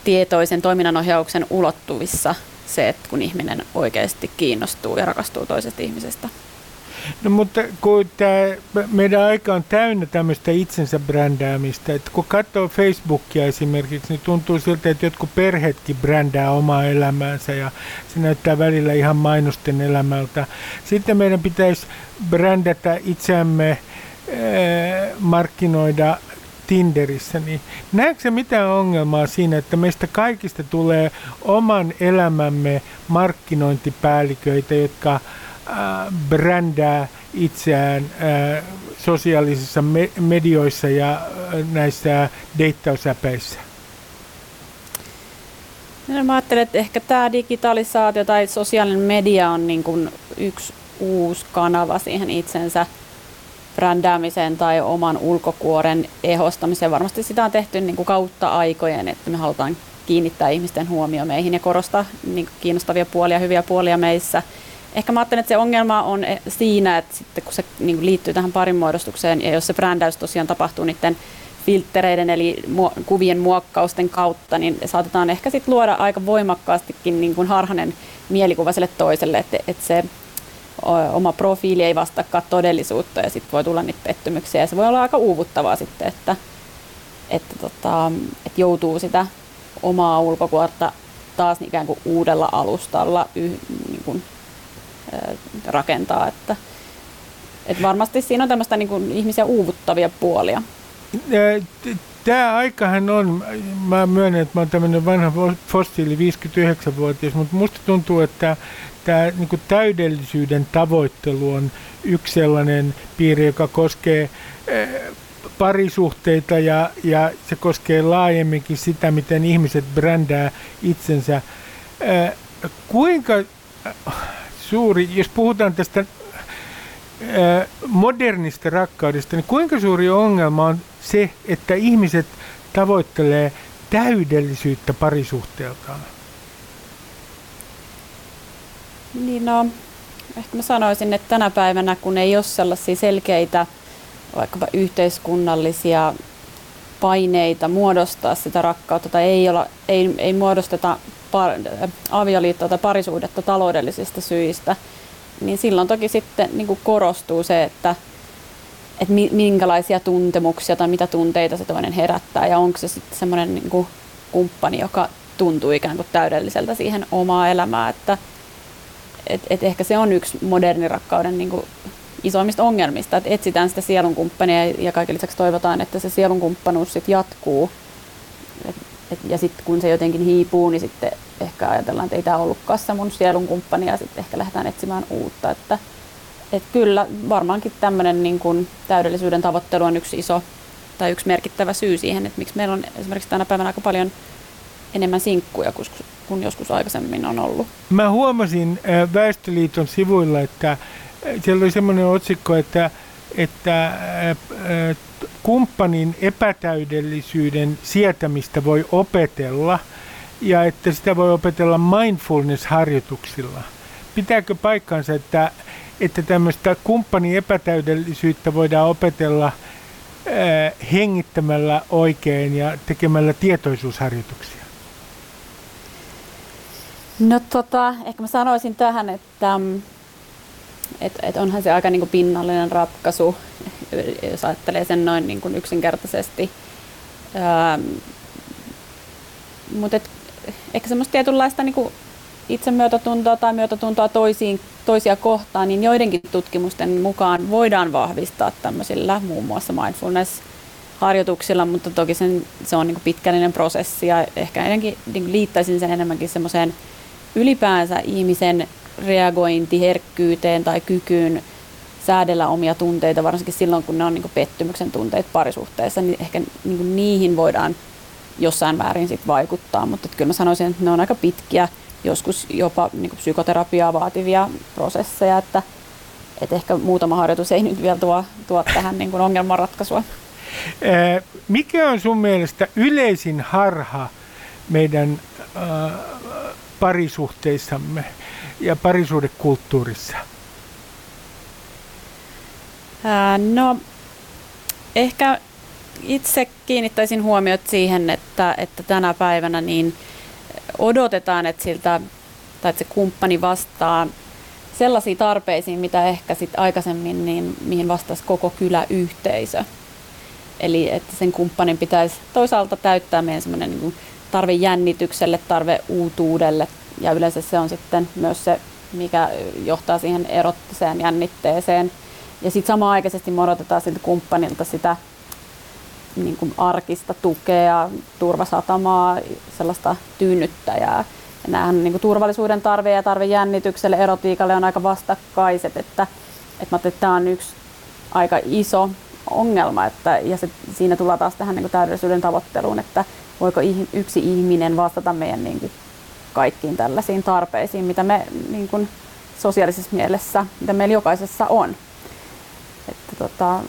tietoisen toiminnanohjauksen ulottuvissa se, että kun ihminen oikeasti kiinnostuu ja rakastuu toisesta ihmisestä. No mutta kun tämä meidän aika on täynnä tämmöistä itsensä brändäämistä, että kun katsoo Facebookia esimerkiksi, niin tuntuu siltä, että jotkut perheetkin brändää omaa elämäänsä ja se näyttää välillä ihan mainosten elämältä. Sitten meidän pitäisi brändätä itseämme, markkinoida Tinderissä, niin näetkö mitään ongelmaa siinä, että meistä kaikista tulee oman elämämme markkinointipäälliköitä, jotka brändää itseään äh, sosiaalisissa medioissa ja äh, näissä deittausäpeissä? No, mä ajattelen, että ehkä tämä digitalisaatio tai sosiaalinen media on niin kuin yksi uusi kanava siihen itsensä brändäämiseen tai oman ulkokuoren ehostamiseen. Varmasti sitä on tehty niin kuin kautta aikojen, että me halutaan kiinnittää ihmisten huomio meihin ja korostaa niin kiinnostavia puolia, hyviä puolia meissä – Ehkä mä ajattelen, että se ongelma on eh, siinä, että sitten kun se niin liittyy tähän parin muodostukseen ja jos se brändäys tosiaan tapahtuu niiden filttereiden eli kuvien muokkausten kautta, niin saatetaan ehkä sitten luoda aika voimakkaastikin niin kuin harhainen mielikuva sille toiselle, että, että se oma profiili ei vastaakaan todellisuutta ja sitten voi tulla niitä pettymyksiä ja se voi olla aika uuvuttavaa sitten, että, että, tota, että joutuu sitä omaa ulkokuorta taas ikään kuin uudella alustalla yh, niin kuin rakentaa. Että, että varmasti siinä on tämmöistä niin kuin ihmisiä uuvuttavia puolia. Tämä aikahan on, mä myönnän, että mä oon tämmöinen vanha fossiili 59-vuotias, mutta musta tuntuu, että tämä niin täydellisyyden tavoittelu on yksi sellainen piiri, joka koskee parisuhteita ja, ja se koskee laajemminkin sitä, miten ihmiset brändää itsensä. Kuinka suuri, jos puhutaan tästä modernista rakkaudesta, niin kuinka suuri ongelma on se, että ihmiset tavoittelee täydellisyyttä parisuhteeltaan? Niin no, ehkä mä sanoisin, että tänä päivänä, kun ei ole sellaisia selkeitä vaikkapa yhteiskunnallisia paineita muodostaa sitä rakkautta tai ei, olla, ei, ei muodosteta par, avioliittoa tai parisuudetta taloudellisista syistä, niin silloin toki sitten niin kuin korostuu se, että, että minkälaisia tuntemuksia tai mitä tunteita se toinen herättää ja onko se sitten semmoinen niin kuin kumppani, joka tuntuu ikään kuin täydelliseltä siihen omaa elämää, että et, et ehkä se on yksi moderni rakkauden niin kuin isoimmista ongelmista, että etsitään sitä sielunkumppania ja kaiken lisäksi toivotaan, että se sielunkumppanuus sitten jatkuu. Et, et, ja sitten kun se jotenkin hiipuu, niin sitten ehkä ajatellaan, että ei tämä ollutkaan se mun sielunkumppani ja sitten ehkä lähdetään etsimään uutta. Että, et kyllä varmaankin tämmöinen niin kun täydellisyyden tavoittelu on yksi iso tai yksi merkittävä syy siihen, että miksi meillä on esimerkiksi tänä päivänä aika paljon enemmän sinkkuja kuin joskus aikaisemmin on ollut. Mä huomasin Väestöliiton sivuilla, että siellä oli semmoinen otsikko, että, että kumppanin epätäydellisyyden sietämistä voi opetella ja että sitä voi opetella mindfulness-harjoituksilla. Pitääkö paikkansa, että, että tämmöistä kumppanin epätäydellisyyttä voidaan opetella äh, hengittämällä oikein ja tekemällä tietoisuusharjoituksia? No tota, ehkä mä sanoisin tähän, että mm, et, et onhan se aika niin kuin pinnallinen ratkaisu, jos ajattelee sen noin niin kuin yksinkertaisesti. Ähm, Mutta ehkä semmoista tietynlaista niin kuin itsemyötätuntoa tai myötätuntoa toisiin, toisia kohtaan, niin joidenkin tutkimusten mukaan voidaan vahvistaa tämmöisillä muun muassa mindfulness-harjoituksilla, mutta toki sen, se on niin kuin pitkällinen prosessi ja ehkä ennenkin niin liittäisin sen enemmänkin semmoiseen ylipäänsä ihmisen reagointiherkkyyteen tai kykyyn säädellä omia tunteita, varsinkin silloin, kun ne on niin pettymyksen tunteet parisuhteessa, niin ehkä niin niihin voidaan jossain määrin sit vaikuttaa, mutta kyllä mä sanoisin, että ne on aika pitkiä, joskus jopa niin psykoterapiaa vaativia prosesseja, että, että ehkä muutama harjoitus ei nyt vielä tuo, tuo tähän niin ongelmanratkaisua. Mikä on sun mielestä yleisin harha meidän äh, parisuhteissamme? ja parisuudekulttuurissa? No, ehkä itse kiinnittäisin huomiot siihen, että, että tänä päivänä niin odotetaan, että siltä tai että se kumppani vastaa sellaisiin tarpeisiin, mitä ehkä sit aikaisemmin, niin mihin vastasi koko kyläyhteisö. Eli että sen kumppanin pitäisi toisaalta täyttää meidän semmoinen niin tarve jännitykselle, tarve uutuudelle ja yleensä se on sitten myös se, mikä johtaa siihen erottiseen jännitteeseen. Ja sitten samaan aikaisesti me odotetaan siltä kumppanilta sitä niin kuin arkista tukea, turvasatamaa, sellaista tyynnyttäjää. Ja nämähän niin kuin turvallisuuden tarve ja tarve jännitykselle, erotiikalle on aika vastakkaiset, että, että, että tämä on yksi aika iso ongelma, että, ja se, siinä tullaan taas tähän niin kuin täydellisyyden tavoitteluun, että voiko yksi ihminen vastata meidän niin kuin kaikkiin tällaisiin tarpeisiin, mitä me niin kuin sosiaalisessa mielessä, mitä meillä jokaisessa on. Että tota,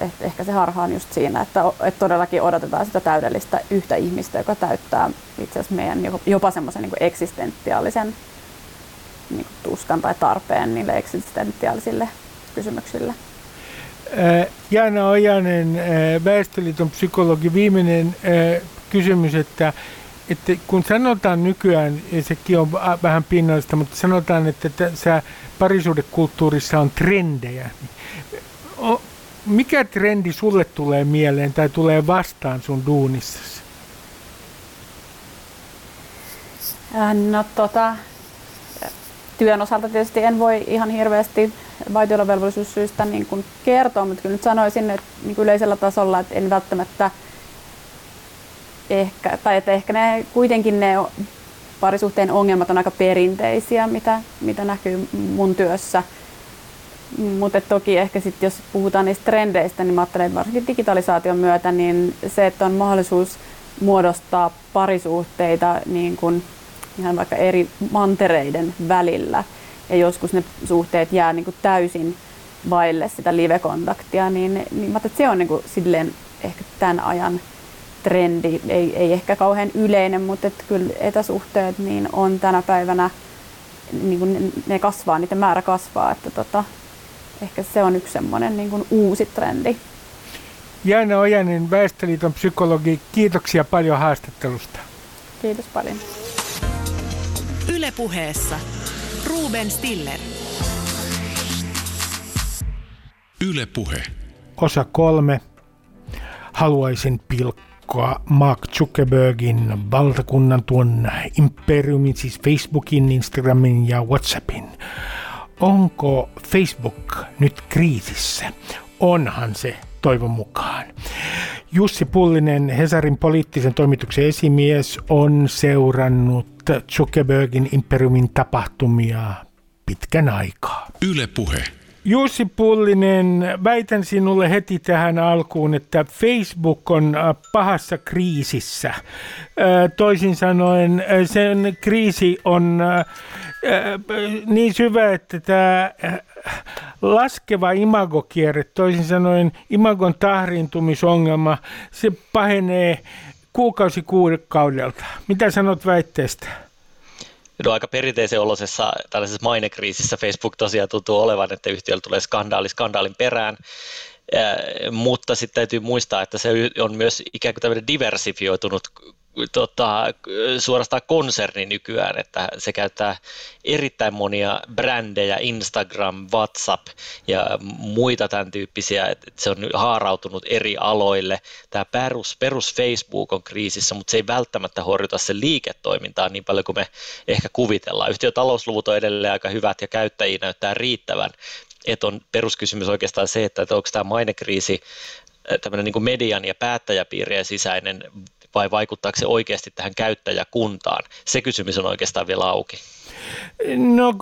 et ehkä se harha on just siinä, että, että todellakin odotetaan sitä täydellistä yhtä ihmistä, joka täyttää itse asiassa meidän jopa semmoisen niin eksistentiaalisen niin kuin tuskan tai tarpeen niille eksistentiaalisille kysymyksille. Jaana Ojanen, Väestöliiton psykologi, viimeinen kysymys, että, että kun sanotaan nykyään, ja sekin on vähän pinnallista, mutta sanotaan, että tässä parisuudekulttuurissa on trendejä. Mikä trendi sulle tulee mieleen tai tulee vastaan sun duunissasi? No tota, työn osalta tietysti en voi ihan hirveästi vaitiolovelvollisuussyistä niin kuin kertoa, mutta kyllä nyt sanoisin että niin yleisellä tasolla, että en välttämättä ehkä, tai että ehkä ne kuitenkin ne parisuhteen ongelmat on aika perinteisiä, mitä, mitä näkyy mun työssä. Mutta toki ehkä sitten jos puhutaan niistä trendeistä, niin mä ajattelen, että varsinkin digitalisaation myötä, niin se, että on mahdollisuus muodostaa parisuhteita niin kuin ihan vaikka eri mantereiden välillä, ja joskus ne suhteet jää niin kuin täysin vaille sitä live-kontaktia, niin, niin mä että se on niin kuin silleen ehkä tämän ajan trendi, ei, ei ehkä kauhean yleinen, mutta että kyllä etäsuhteet niin on tänä päivänä, niin kuin ne kasvaa, niiden määrä kasvaa, että tota, ehkä se on yksi semmoinen niin kuin uusi trendi. Jaana Ojanen, Väestöliiton psykologi, kiitoksia paljon haastattelusta. Kiitos paljon. Ylepuheessa Ruben Stiller. Ylepuhe. Osa kolme. Haluaisin pilkkoa Mark Zuckerbergin valtakunnan tuon imperiumin, siis Facebookin, Instagramin ja Whatsappin. Onko Facebook nyt kriisissä? Onhan se toivon mukaan. Jussi Pullinen, Hesarin poliittisen toimituksen esimies, on seurannut Zuckerbergin imperiumin tapahtumia pitkän aikaa. Yle Puhe. Jussi Pullinen, väitän sinulle heti tähän alkuun, että Facebook on äh, pahassa kriisissä. Äh, toisin sanoen äh, sen kriisi on niin syvä, että tämä laskeva imagokierre, toisin sanoen imagon tahriintumisongelma, se pahenee kuukausi kuukaudelta. Mitä sanot väitteestä? No aika perinteisen olosessa tällaisessa mainekriisissä Facebook tosiaan tuntuu olevan, että yhtiöllä tulee skandaali skandaalin perään, mutta sitten täytyy muistaa, että se on myös ikään kuin tämmöinen diversifioitunut tota, suorastaan konserni nykyään, että se käyttää erittäin monia brändejä, Instagram, WhatsApp ja muita tämän tyyppisiä, että se on haarautunut eri aloille. Tämä perus, perus Facebook on kriisissä, mutta se ei välttämättä horjuta sen liiketoimintaa niin paljon kuin me ehkä kuvitellaan. Yhtiön talousluvut on edelleen aika hyvät ja käyttäjiä näyttää riittävän, että on peruskysymys oikeastaan se, että onko tämä mainekriisi tämmöinen niin median ja päättäjäpiirien sisäinen vai vaikuttaako se oikeasti tähän käyttäjäkuntaan? Se kysymys on oikeastaan vielä auki. No,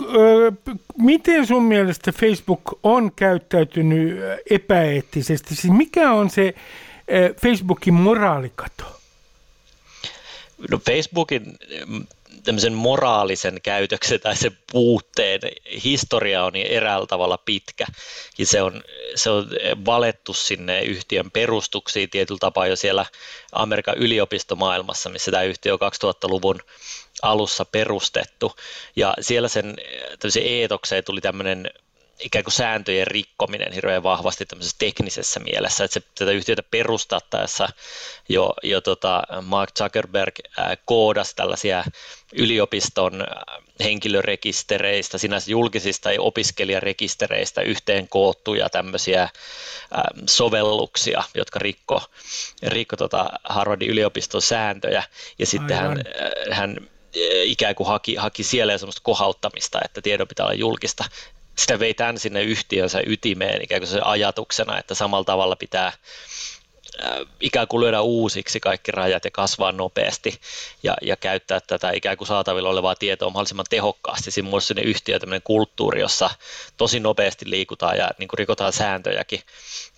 miten sun mielestä Facebook on käyttäytynyt epäeettisesti? Siis mikä on se Facebookin moraalikato? No Facebookin tämmöisen moraalisen käytöksen tai sen puutteen historia on niin eräällä tavalla pitkä. Ja se on, se on valettu sinne yhtiön perustuksiin tietyllä tapaa jo siellä Amerikan yliopistomaailmassa, missä tämä yhtiö on 2000-luvun alussa perustettu. Ja siellä sen eetokseen tuli tämmöinen ikään kuin sääntöjen rikkominen hirveän vahvasti tämmöisessä teknisessä mielessä, että se tätä yhtiötä perustattaessa jo, jo tota Mark Zuckerberg koodasi tällaisia yliopiston henkilörekistereistä, sinänsä julkisista ja opiskelijarekistereistä yhteen koottuja tämmöisiä sovelluksia, jotka rikko, rikko tota Harvardin yliopiston sääntöjä, ja sitten hän, hän ikään kuin haki, haki siellä semmoista kohauttamista, että tiedon pitää olla julkista sitä vei tämän sinne yhtiönsä ytimeen ikään kuin se ajatuksena, että samalla tavalla pitää ikään kuin lyödä uusiksi kaikki rajat ja kasvaa nopeasti ja, ja käyttää tätä ikään kuin saatavilla olevaa tietoa mahdollisimman tehokkaasti. Siinä on sinne yhtiö tämmöinen kulttuuri, jossa tosi nopeasti liikutaan ja niin kuin rikotaan sääntöjäkin,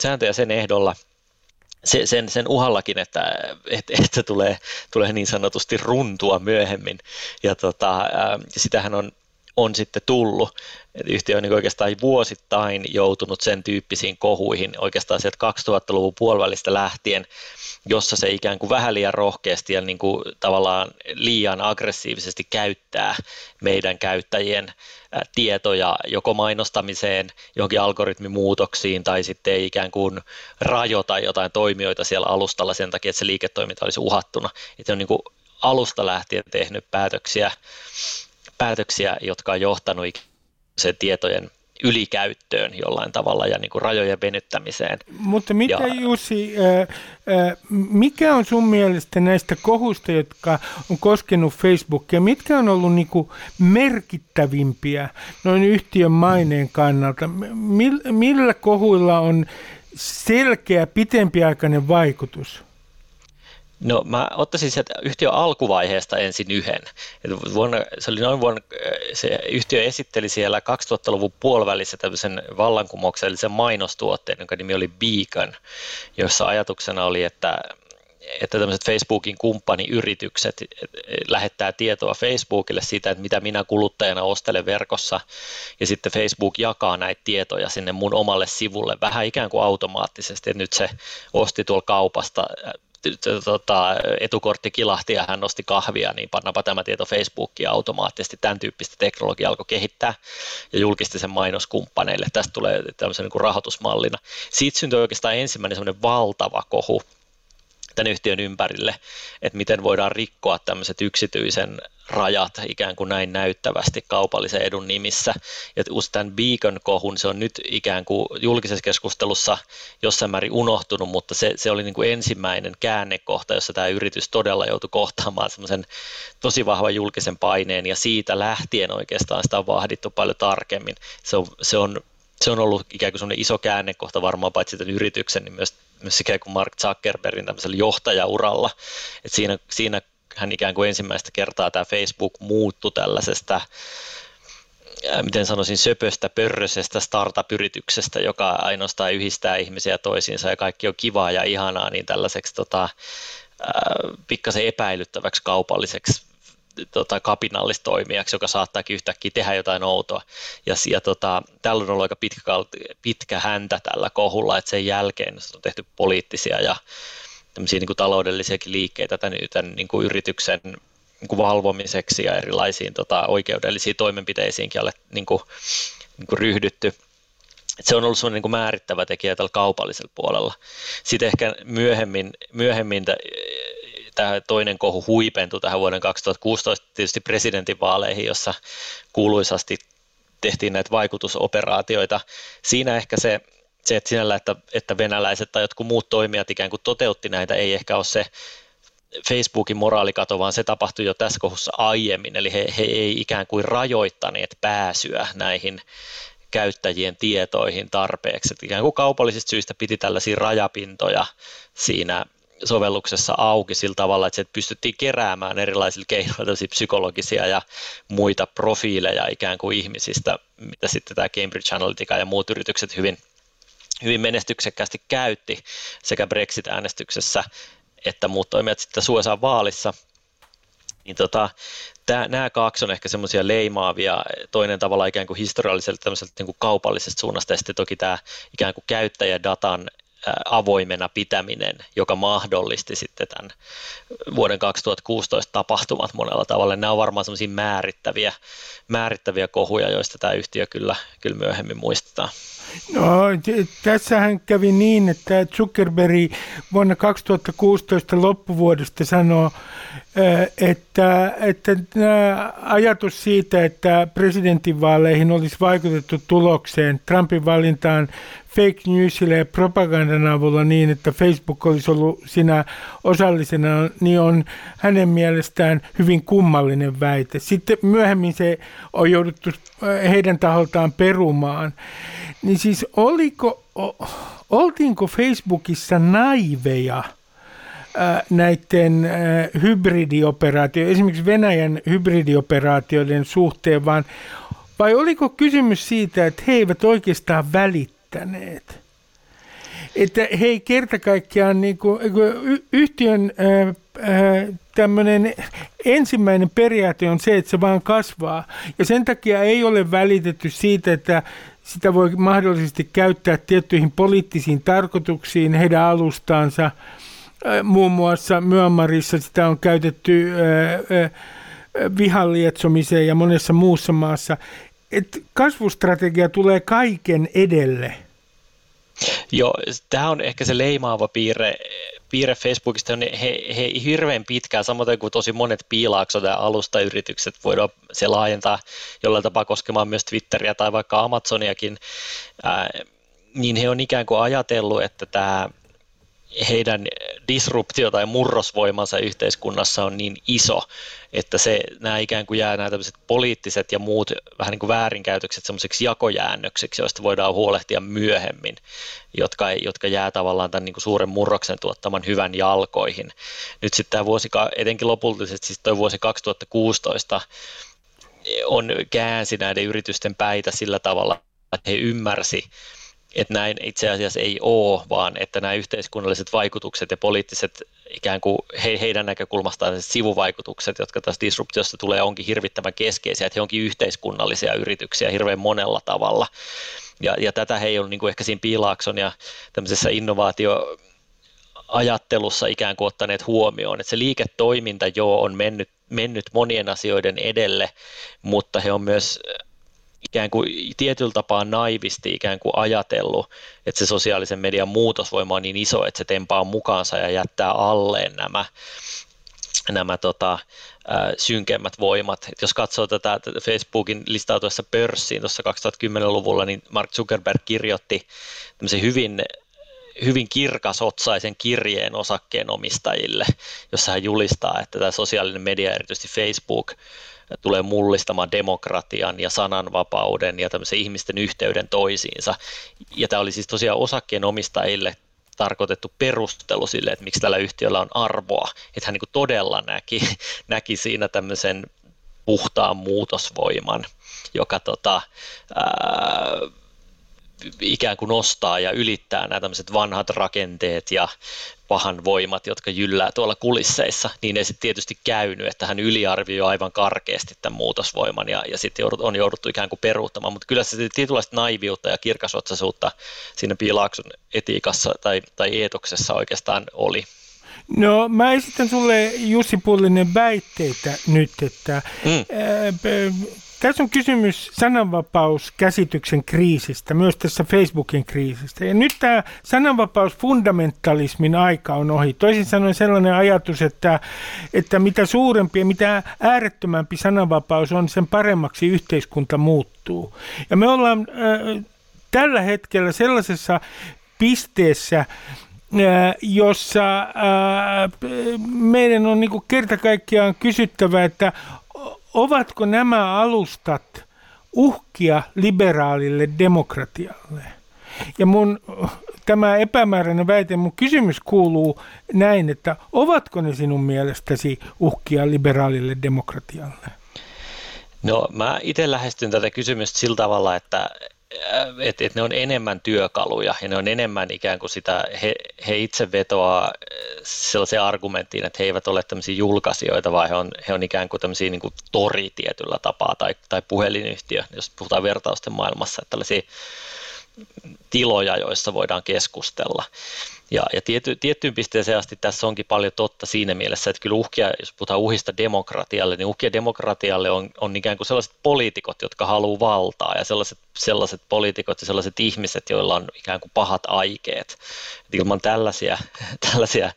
sääntöjä sen ehdolla, se, sen, sen uhallakin, että, että, että tulee, tulee niin sanotusti runtua myöhemmin. Ja tota, sitähän on on sitten tullut. Et yhtiö on niin oikeastaan vuosittain joutunut sen tyyppisiin kohuihin oikeastaan sieltä 2000-luvun puolivälistä lähtien, jossa se ikään kuin vähän liian rohkeasti ja niin kuin tavallaan liian aggressiivisesti käyttää meidän käyttäjien tietoja joko mainostamiseen, johonkin algoritmimuutoksiin tai sitten ei ikään kuin rajoita jotain toimijoita siellä alustalla sen takia, että se liiketoiminta olisi uhattuna. Että on niin kuin alusta lähtien tehnyt päätöksiä päätöksiä, jotka on johtanut sen tietojen ylikäyttöön jollain tavalla ja niin kuin rajojen venyttämiseen. Mutta mitä ja, Jussi, mikä on sun mielestä näistä kohusta, jotka on koskenut Facebookia, mitkä on ollut niin kuin merkittävimpiä noin yhtiön maineen kannalta? Millä kohuilla on selkeä pitempiaikainen vaikutus? No mä ottaisin sieltä yhtiön alkuvaiheesta ensin yhden. Et vuonna, se oli noin vuonna, se yhtiö esitteli siellä 2000-luvun puolivälissä tämmöisen vallankumouksellisen mainostuotteen, jonka nimi oli Beacon, jossa ajatuksena oli, että että tämmöiset Facebookin kumppaniyritykset lähettää tietoa Facebookille siitä, että mitä minä kuluttajana ostelen verkossa, ja sitten Facebook jakaa näitä tietoja sinne mun omalle sivulle vähän ikään kuin automaattisesti, että nyt se osti tuolla kaupasta tota, etukortti kilahti ja hän nosti kahvia, niin pannapa tämä tieto Facebookia automaattisesti. Tämän tyyppistä teknologiaa alkoi kehittää ja julkisti sen mainoskumppaneille. Tästä tulee tämmöisen niin rahoitusmallina. Siitä syntyi oikeastaan ensimmäinen semmoinen valtava kohu tämän yhtiön ympärille, että miten voidaan rikkoa tämmöiset yksityisen rajat ikään kuin näin näyttävästi kaupallisen edun nimissä. Ja tämän Beacon-kohun se on nyt ikään kuin julkisessa keskustelussa jossain määrin unohtunut, mutta se, se oli niin kuin ensimmäinen käännekohta, jossa tämä yritys todella joutui kohtaamaan semmoisen tosi vahvan julkisen paineen ja siitä lähtien oikeastaan sitä on vahdittu paljon tarkemmin. Se on, se on se on ollut ikään kuin iso käännekohta varmaan paitsi tämän yrityksen, niin myös, myös ikään kuin Mark Zuckerbergin tämmöisellä johtajauralla. Et siinä, siinä hän ikään kuin ensimmäistä kertaa tämä Facebook muuttui tällaisesta miten sanoisin, söpöstä, pörröisestä startup-yrityksestä, joka ainoastaan yhdistää ihmisiä toisiinsa ja kaikki on kivaa ja ihanaa, niin tällaiseksi tota, pikkasen epäilyttäväksi kaupalliseksi tota, kapinallistoimijaksi, joka saattaakin yhtäkkiä tehdä jotain outoa. Ja, ja tota, tällä on ollut aika pitkä, pitkä häntä tällä kohulla, että sen jälkeen on tehty poliittisia ja tämmöisiä niin kuin taloudellisiakin liikkeitä tämän, tämän niin kuin yrityksen niin kuin valvomiseksi ja erilaisiin tota, oikeudellisiin toimenpiteisiinkin ole niin kuin, niin kuin ryhdytty. Et se on ollut semmoinen niin määrittävä tekijä tällä kaupallisella puolella. Sitten ehkä myöhemmin, myöhemmin tämä toinen kohu huipentui tähän vuoden 2016 tietysti presidentinvaaleihin, jossa kuuluisasti tehtiin näitä vaikutusoperaatioita. Siinä ehkä se, se että sinällä, että, että venäläiset tai jotkut muut toimijat ikään kuin toteutti näitä, ei ehkä ole se Facebookin moraalikato, vaan se tapahtui jo tässä kohussa aiemmin, eli he, he ei ikään kuin rajoittaneet pääsyä näihin käyttäjien tietoihin tarpeeksi. Että ikään kuin kaupallisista syistä piti tällaisia rajapintoja siinä sovelluksessa auki sillä tavalla, että se pystyttiin keräämään erilaisilla keinoilla psykologisia ja muita profiileja ikään kuin ihmisistä, mitä sitten tämä Cambridge Analytica ja muut yritykset hyvin, hyvin menestyksekkäästi käytti sekä Brexit-äänestyksessä että muut toimijat sitten USA vaalissa. Niin tota, tää, nämä kaksi on ehkä semmoisia leimaavia, toinen tavalla ikään kuin historialliselta niin kaupallisesta suunnasta ja sitten toki tämä ikään kuin käyttäjädatan avoimena pitäminen, joka mahdollisti sitten tämän vuoden 2016 tapahtumat monella tavalla. Nämä on varmaan semmoisia määrittäviä, määrittäviä kohuja, joista tämä yhtiö kyllä, kyllä myöhemmin muistetaan. No, tässähän kävi niin, että Zuckerberg vuonna 2016 loppuvuodesta sanoo, että, että ajatus siitä, että presidentinvaaleihin olisi vaikutettu tulokseen Trumpin valintaan fake newsille ja propagandan avulla niin, että Facebook olisi ollut siinä osallisena, niin on hänen mielestään hyvin kummallinen väite. Sitten myöhemmin se on jouduttu heidän taholtaan perumaan. Niin siis oliko, oltiinko Facebookissa naiveja – näiden hybridioperaatioiden, esimerkiksi Venäjän hybridioperaatioiden suhteen, vaan vai oliko kysymys siitä, että he eivät oikeastaan välittäneet? Että he ei kerta kaikkiaan, niin kuin, yhtiön tämmöinen ensimmäinen periaate on se, että se vaan kasvaa. Ja sen takia ei ole välitetty siitä, että sitä voi mahdollisesti käyttää tiettyihin poliittisiin tarkoituksiin heidän alustaansa – Muun muassa Myanmarissa sitä on käytetty vihan ja monessa muussa maassa. Et kasvustrategia tulee kaiken edelle. Joo, tämä on ehkä se leimaava piirre, piirre Facebookista, on he, he hirveän pitkään, samoin kuin tosi monet piilaaksot ja alustayritykset voidaan se laajentaa jollain tapaa koskemaan myös Twitteriä tai vaikka Amazoniakin, ää, niin he on ikään kuin ajatellut, että tämä heidän disruptio- tai murrosvoimansa yhteiskunnassa on niin iso, että se, nämä ikään kuin jää nämä poliittiset ja muut vähän niin kuin väärinkäytökset semmoiseksi jakojäännöksiksi, joista voidaan huolehtia myöhemmin, jotka, jotka jää tavallaan tämän niin kuin suuren murroksen tuottaman hyvän jalkoihin. Nyt sitten tämä vuosi, etenkin lopullisesti siis tuo vuosi 2016 on käänsi näiden yritysten päitä sillä tavalla, että he ymmärsi, että näin itse asiassa ei ole, vaan että nämä yhteiskunnalliset vaikutukset ja poliittiset ikään kuin he, heidän näkökulmastaan sivuvaikutukset, jotka tässä disruptiossa tulee, onkin hirvittävän keskeisiä, että he onkin yhteiskunnallisia yrityksiä hirveän monella tavalla. Ja, ja tätä he ei ole niin kuin ehkä siinä Piilaakson ja tämmöisessä innovaatio ajattelussa ikään kuin ottaneet huomioon, että se liiketoiminta jo on mennyt, mennyt monien asioiden edelle, mutta he on myös ikään kuin tietyllä tapaa naivisti ikään kuin ajatellut, että se sosiaalisen median muutosvoima on niin iso, että se tempaa mukaansa ja jättää alleen nämä, nämä tota, synkemmät voimat. Et jos katsoo tätä, tätä Facebookin listautuessa pörssiin tuossa 2010-luvulla, niin Mark Zuckerberg kirjoitti hyvin hyvin kirkasotsaisen kirjeen osakkeenomistajille, jossa hän julistaa, että tämä sosiaalinen media, erityisesti Facebook, tulee mullistamaan demokratian ja sananvapauden ja tämmöisen ihmisten yhteyden toisiinsa. Ja tämä oli siis tosiaan osakkeenomistajille tarkoitettu perustelu sille, että miksi tällä yhtiöllä on arvoa. Että hän niin todella näki, näki siinä tämmöisen puhtaan muutosvoiman, joka tota, ää, ikään kuin nostaa ja ylittää nämä tämmöiset vanhat rakenteet ja pahan voimat, jotka jyllää tuolla kulisseissa, niin ei sitten tietysti käynyt, että hän yliarvioi aivan karkeasti tämän muutosvoiman ja, ja sitten on jouduttu ikään kuin peruuttamaan, mutta kyllä se tietynlaista naiviutta ja kirkasotsaisuutta siinä Piilaakson etiikassa tai, tai eetoksessa oikeastaan oli. No mä esitän sulle Jussi Pullinen väitteitä nyt, että mm. Tässä on kysymys sananvapauskäsityksen kriisistä, myös tässä Facebookin kriisistä. Ja nyt tämä sananvapausfundamentalismin aika on ohi. Toisin sanoen sellainen ajatus, että, että mitä suurempi ja mitä äärettömämpi sananvapaus on, sen paremmaksi yhteiskunta muuttuu. Ja me ollaan äh, tällä hetkellä sellaisessa pisteessä, jossa meidän on niin kerta kaikkiaan kysyttävä, että ovatko nämä alustat uhkia liberaalille demokratialle? Ja mun tämä epämääräinen väite, mun kysymys kuuluu näin, että ovatko ne sinun mielestäsi uhkia liberaalille demokratialle? No mä itse lähestyn tätä kysymystä sillä tavalla, että että et ne on enemmän työkaluja ja ne on enemmän ikään kuin sitä, he, he itse vetoaa sellaiseen argumenttiin, että he eivät ole tämmöisiä julkaisijoita, vaan he on, he on ikään kuin tämmöisiä niin kuin tori tietyllä tapaa tai, tai puhelinyhtiö, jos puhutaan vertausten maailmassa, että tällaisia tiloja, joissa voidaan keskustella. Ja, ja tiety, tiettyyn pisteeseen asti tässä onkin paljon totta siinä mielessä, että kyllä uhkia, jos puhutaan uhista demokratialle, niin uhkia demokratialle on, on ikään kuin sellaiset poliitikot, jotka haluaa valtaa ja sellaiset, sellaiset poliitikot ja sellaiset ihmiset, joilla on ikään kuin pahat aikeet. Et ilman tällaisia, tällaisia,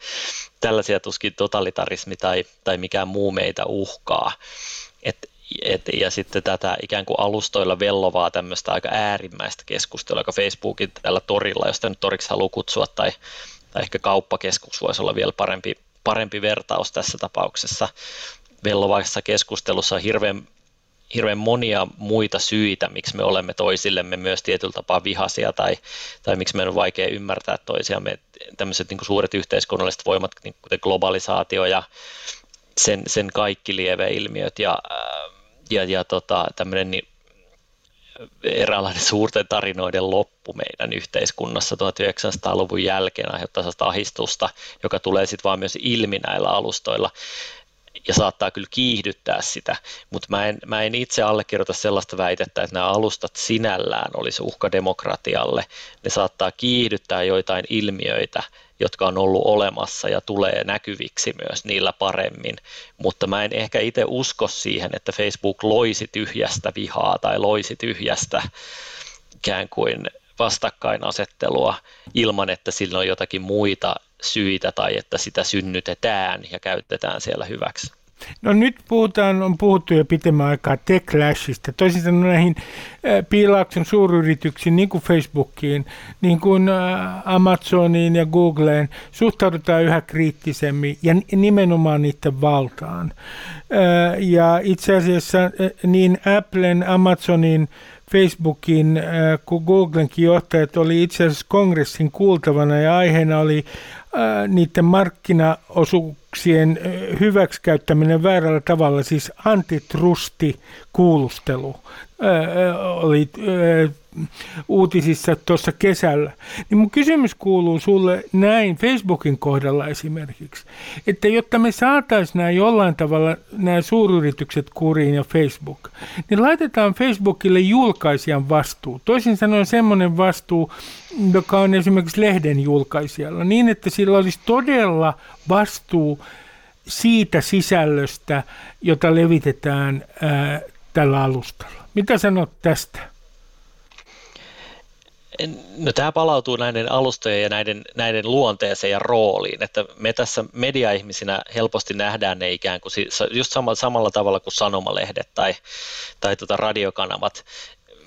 tällaisia tuskin totalitarismi tai, tai mikään muu meitä uhkaa. Et et, ja sitten tätä ikään kuin alustoilla vellovaa tämmöistä aika äärimmäistä keskustelua, joka Facebookin tällä torilla, jos nyt toriksi haluaa kutsua, tai, tai ehkä kauppakeskus voisi olla vielä parempi, parempi vertaus tässä tapauksessa. Vellovaisessa keskustelussa on hirveän, hirveän monia muita syitä, miksi me olemme toisillemme myös tietyllä tapaa vihaisia tai, tai miksi meidän on vaikea ymmärtää toisiamme. Tämmöiset niin suuret yhteiskunnalliset voimat, niin kuten globalisaatio ja sen, sen kaikki lieveilmiöt ja äh, ja, ja tota, tämmöinen niin, eräänlainen suurten tarinoiden loppu meidän yhteiskunnassa 1900-luvun jälkeen aiheuttaa sellaista ahistusta, joka tulee sitten vaan myös ilmi näillä alustoilla ja saattaa kyllä kiihdyttää sitä, mutta mä en, mä en itse allekirjoita sellaista väitettä, että nämä alustat sinällään olisi uhka demokratialle. Ne saattaa kiihdyttää joitain ilmiöitä, jotka on ollut olemassa ja tulee näkyviksi myös niillä paremmin, mutta mä en ehkä itse usko siihen, että Facebook loisi tyhjästä vihaa tai loisi tyhjästä ikään kuin vastakkainasettelua ilman, että sillä on jotakin muita syitä tai että sitä synnytetään ja käytetään siellä hyväksi. No nyt puhutaan, on puhuttu jo pitemmän aikaa techlashista, toisin sanoen näihin piilauksen suuryrityksiin, niin kuin Facebookiin, niin kuin Amazoniin ja Googleen, suhtaudutaan yhä kriittisemmin ja nimenomaan niiden valtaan. Ja itse asiassa niin Applen, Amazonin, Facebookin kuin Googlenkin johtajat oli itse asiassa kongressin kuultavana ja aiheena oli niiden markkinaosuuksien hyväksikäyttäminen väärällä tavalla, siis antitrusti kuulustelu oli uutisissa tuossa kesällä. Niin mun kysymys kuuluu sulle näin Facebookin kohdalla esimerkiksi, että jotta me saataisiin nämä jollain tavalla nämä suuryritykset kuriin ja Facebook, niin laitetaan Facebookille julkaisijan vastuu. Toisin sanoen semmoinen vastuu, joka on esimerkiksi lehden julkaisijalla, niin että sillä olisi todella vastuu siitä sisällöstä, jota levitetään ää, tällä alustalla. Mitä sanot tästä? No tämä palautuu näiden alustojen ja näiden, näiden luonteeseen ja rooliin, että me tässä mediaihmisinä helposti nähdään ne ikään kuin just samalla, samalla tavalla kuin sanomalehdet tai, tai tota radiokanavat,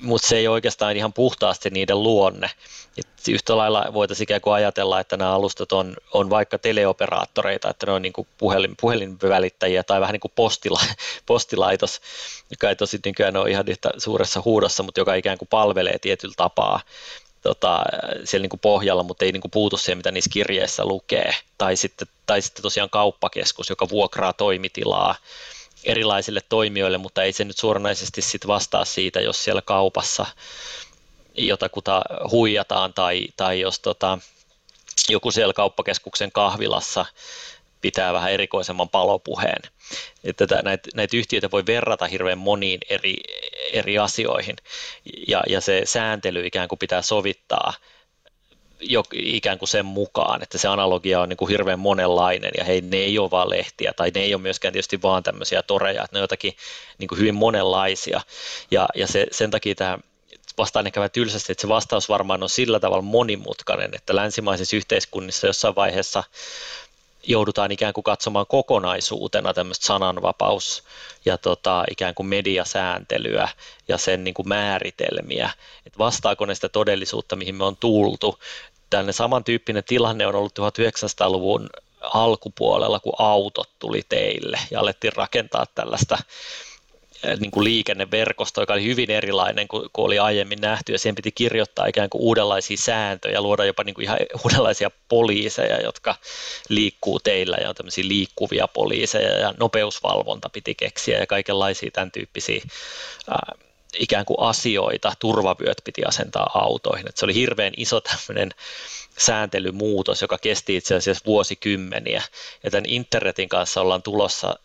mutta se ei oikeastaan ihan puhtaasti niiden luonne. Et yhtä lailla voitaisiin ikään kuin ajatella, että nämä alustat on, on vaikka teleoperaattoreita, että ne on niin kuin puhelin, puhelinvälittäjiä tai vähän niin kuin postila, postilaitos, joka ei tosi nykyään ole ihan suuressa huudossa, mutta joka ikään kuin palvelee tietyllä tapaa tota, siellä niin kuin pohjalla, mutta ei niin kuin puutu siihen, mitä niissä kirjeissä lukee. Tai sitten, tai sitten tosiaan kauppakeskus, joka vuokraa toimitilaa erilaisille toimijoille, mutta ei se nyt suoranaisesti sit vastaa siitä, jos siellä kaupassa jotakuta huijataan tai, tai jos tota, joku siellä kauppakeskuksen kahvilassa pitää vähän erikoisemman palopuheen. Että näitä, näitä yhtiöitä voi verrata hirveän moniin eri, eri asioihin ja, ja se sääntely ikään kuin pitää sovittaa jo, ikään kuin sen mukaan, että se analogia on niin kuin hirveän monenlainen ja hei, ne ei ole vaan lehtiä tai ne ei ole myöskään tietysti vaan tämmöisiä toreja, että ne on jotakin niin kuin hyvin monenlaisia ja, ja se, sen takia tämä vastaan ehkä vähän tylsästi, että se vastaus varmaan on sillä tavalla monimutkainen, että länsimaisissa yhteiskunnissa jossain vaiheessa joudutaan ikään kuin katsomaan kokonaisuutena tämmöistä sananvapaus- ja tota, ikään kuin mediasääntelyä ja sen niin kuin määritelmiä, että vastaako ne sitä todellisuutta, mihin me on tultu. Tällainen samantyyppinen tilanne on ollut 1900-luvun alkupuolella, kun autot tuli teille ja alettiin rakentaa tällaista Eh, niin kuin liikenneverkosto, joka oli hyvin erilainen kuin, kuin oli aiemmin nähty, ja siihen piti kirjoittaa ikään kuin uudenlaisia sääntöjä, luoda jopa niin kuin ihan uudenlaisia poliiseja, jotka liikkuu teillä, ja on tämmöisiä liikkuvia poliiseja, ja nopeusvalvonta piti keksiä, ja kaikenlaisia tämän tyyppisiä ää, ikään kuin asioita, turvavyöt piti asentaa autoihin. Et se oli hirveän iso tämmöinen sääntelymuutos, joka kesti itse asiassa vuosikymmeniä, ja tämän internetin kanssa ollaan tulossa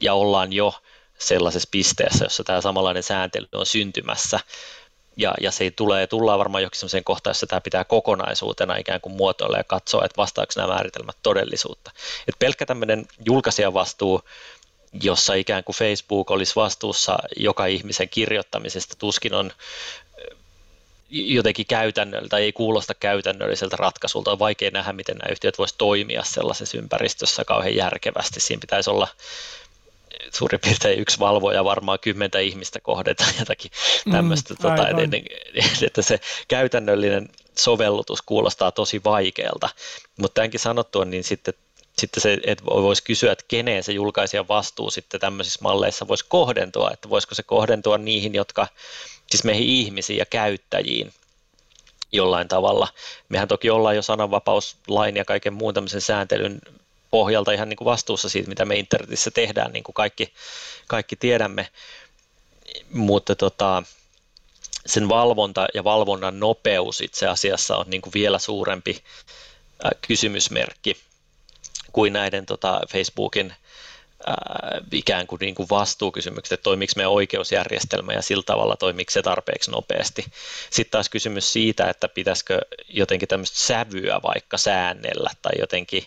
ja ollaan jo sellaisessa pisteessä, jossa tämä samanlainen sääntely on syntymässä. ja, ja se tulee, tullaan varmaan jokin sellaiseen kohtaan, jossa tämä pitää kokonaisuutena ikään kuin muotoilla ja katsoa, että vastaako nämä määritelmät todellisuutta. Et pelkkä tämmöinen julkaisijavastuu, jossa ikään kuin Facebook olisi vastuussa joka ihmisen kirjoittamisesta, tuskin on jotenkin käytännöllä tai ei kuulosta käytännölliseltä ratkaisulta. On vaikea nähdä, miten nämä yhtiöt voisivat toimia sellaisessa ympäristössä kauhean järkevästi. Siinä pitäisi olla suurin piirtein yksi valvoja varmaan kymmentä ihmistä kohdetaan jotakin mm, tämmöistä, mm, tota, että, että se käytännöllinen sovellutus kuulostaa tosi vaikealta, mutta tämänkin sanottua, niin sitten sitten se, että voisi kysyä, että keneen se julkaisijan vastuu sitten tämmöisissä malleissa voisi kohdentua, että voisiko se kohdentua niihin, jotka, siis meihin ihmisiin ja käyttäjiin jollain tavalla. Mehän toki ollaan jo sananvapauslain ja kaiken muun tämmöisen sääntelyn pohjalta ihan niin kuin vastuussa siitä, mitä me internetissä tehdään, niin kuin kaikki, kaikki tiedämme, mutta tota, sen valvonta ja valvonnan nopeus itse asiassa on niin kuin vielä suurempi kysymysmerkki kuin näiden tota, Facebookin ää, ikään kuin, niin kuin vastuukysymykset, että toimiko meidän oikeusjärjestelmä ja sillä tavalla toimiko se tarpeeksi nopeasti. Sitten taas kysymys siitä, että pitäisikö jotenkin tämmöistä sävyä vaikka säännellä tai jotenkin,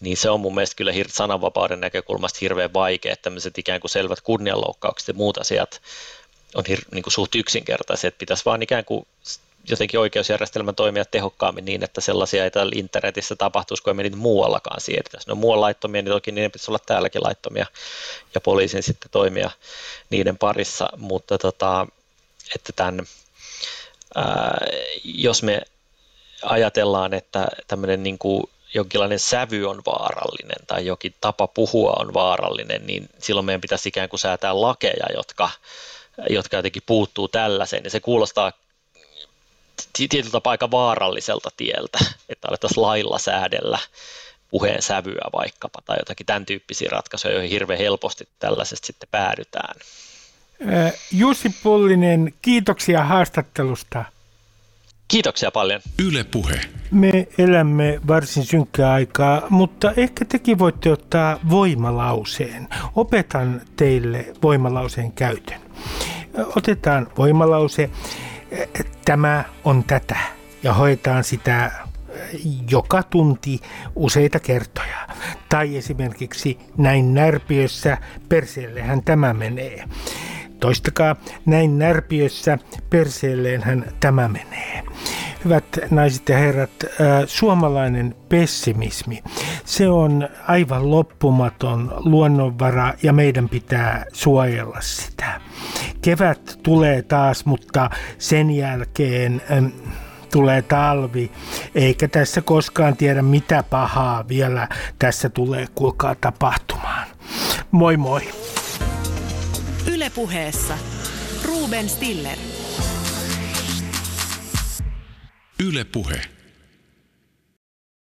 niin se on mun mielestä kyllä sananvapauden näkökulmasta hirveän vaikea, että tämmöiset ikään kuin selvät kunnianloukkaukset ja muut asiat on hir- niin kuin suht yksinkertaisia, että pitäisi vaan ikään kuin jotenkin oikeusjärjestelmä toimia tehokkaammin niin, että sellaisia ei täällä internetissä tapahtuisi, kun ei niitä muuallakaan siedetä. No muualla laittomia, niin toki niiden pitäisi olla täälläkin laittomia ja poliisin sitten toimia niiden parissa, mutta tota, että tämän, ää, jos me ajatellaan, että tämmöinen niin kuin jonkinlainen sävy on vaarallinen tai jokin tapa puhua on vaarallinen, niin silloin meidän pitäisi ikään kuin säätää lakeja, jotka, jotka jotenkin puuttuu tällaiseen. Ja se kuulostaa tietyllä tapaa aika vaaralliselta tieltä, että alettaisiin lailla säädellä puheen sävyä vaikkapa tai jotakin tämän tyyppisiä ratkaisuja, joihin hirveän helposti tällaisesta sitten päädytään. Jussi Pullinen, kiitoksia haastattelusta. Kiitoksia paljon. Yle Puhe. Me elämme varsin synkkää aikaa, mutta ehkä tekin voitte ottaa voimalauseen. Opetan teille voimalauseen käytön. Otetaan voimalause tämä on tätä ja hoetaan sitä joka tunti useita kertoja. Tai esimerkiksi näin närpiössä perseellehän tämä menee. Toistakaa, näin närpiössä perseelleenhän tämä menee. Hyvät naiset ja herrat, suomalainen pessimismi, se on aivan loppumaton luonnonvara ja meidän pitää suojella sitä. Kevät tulee taas, mutta sen jälkeen tulee talvi, eikä tässä koskaan tiedä mitä pahaa vielä tässä tulee kuulkaa tapahtumaan. Moi moi! Ylepuheessa Ruben Stiller. Yle Puhe.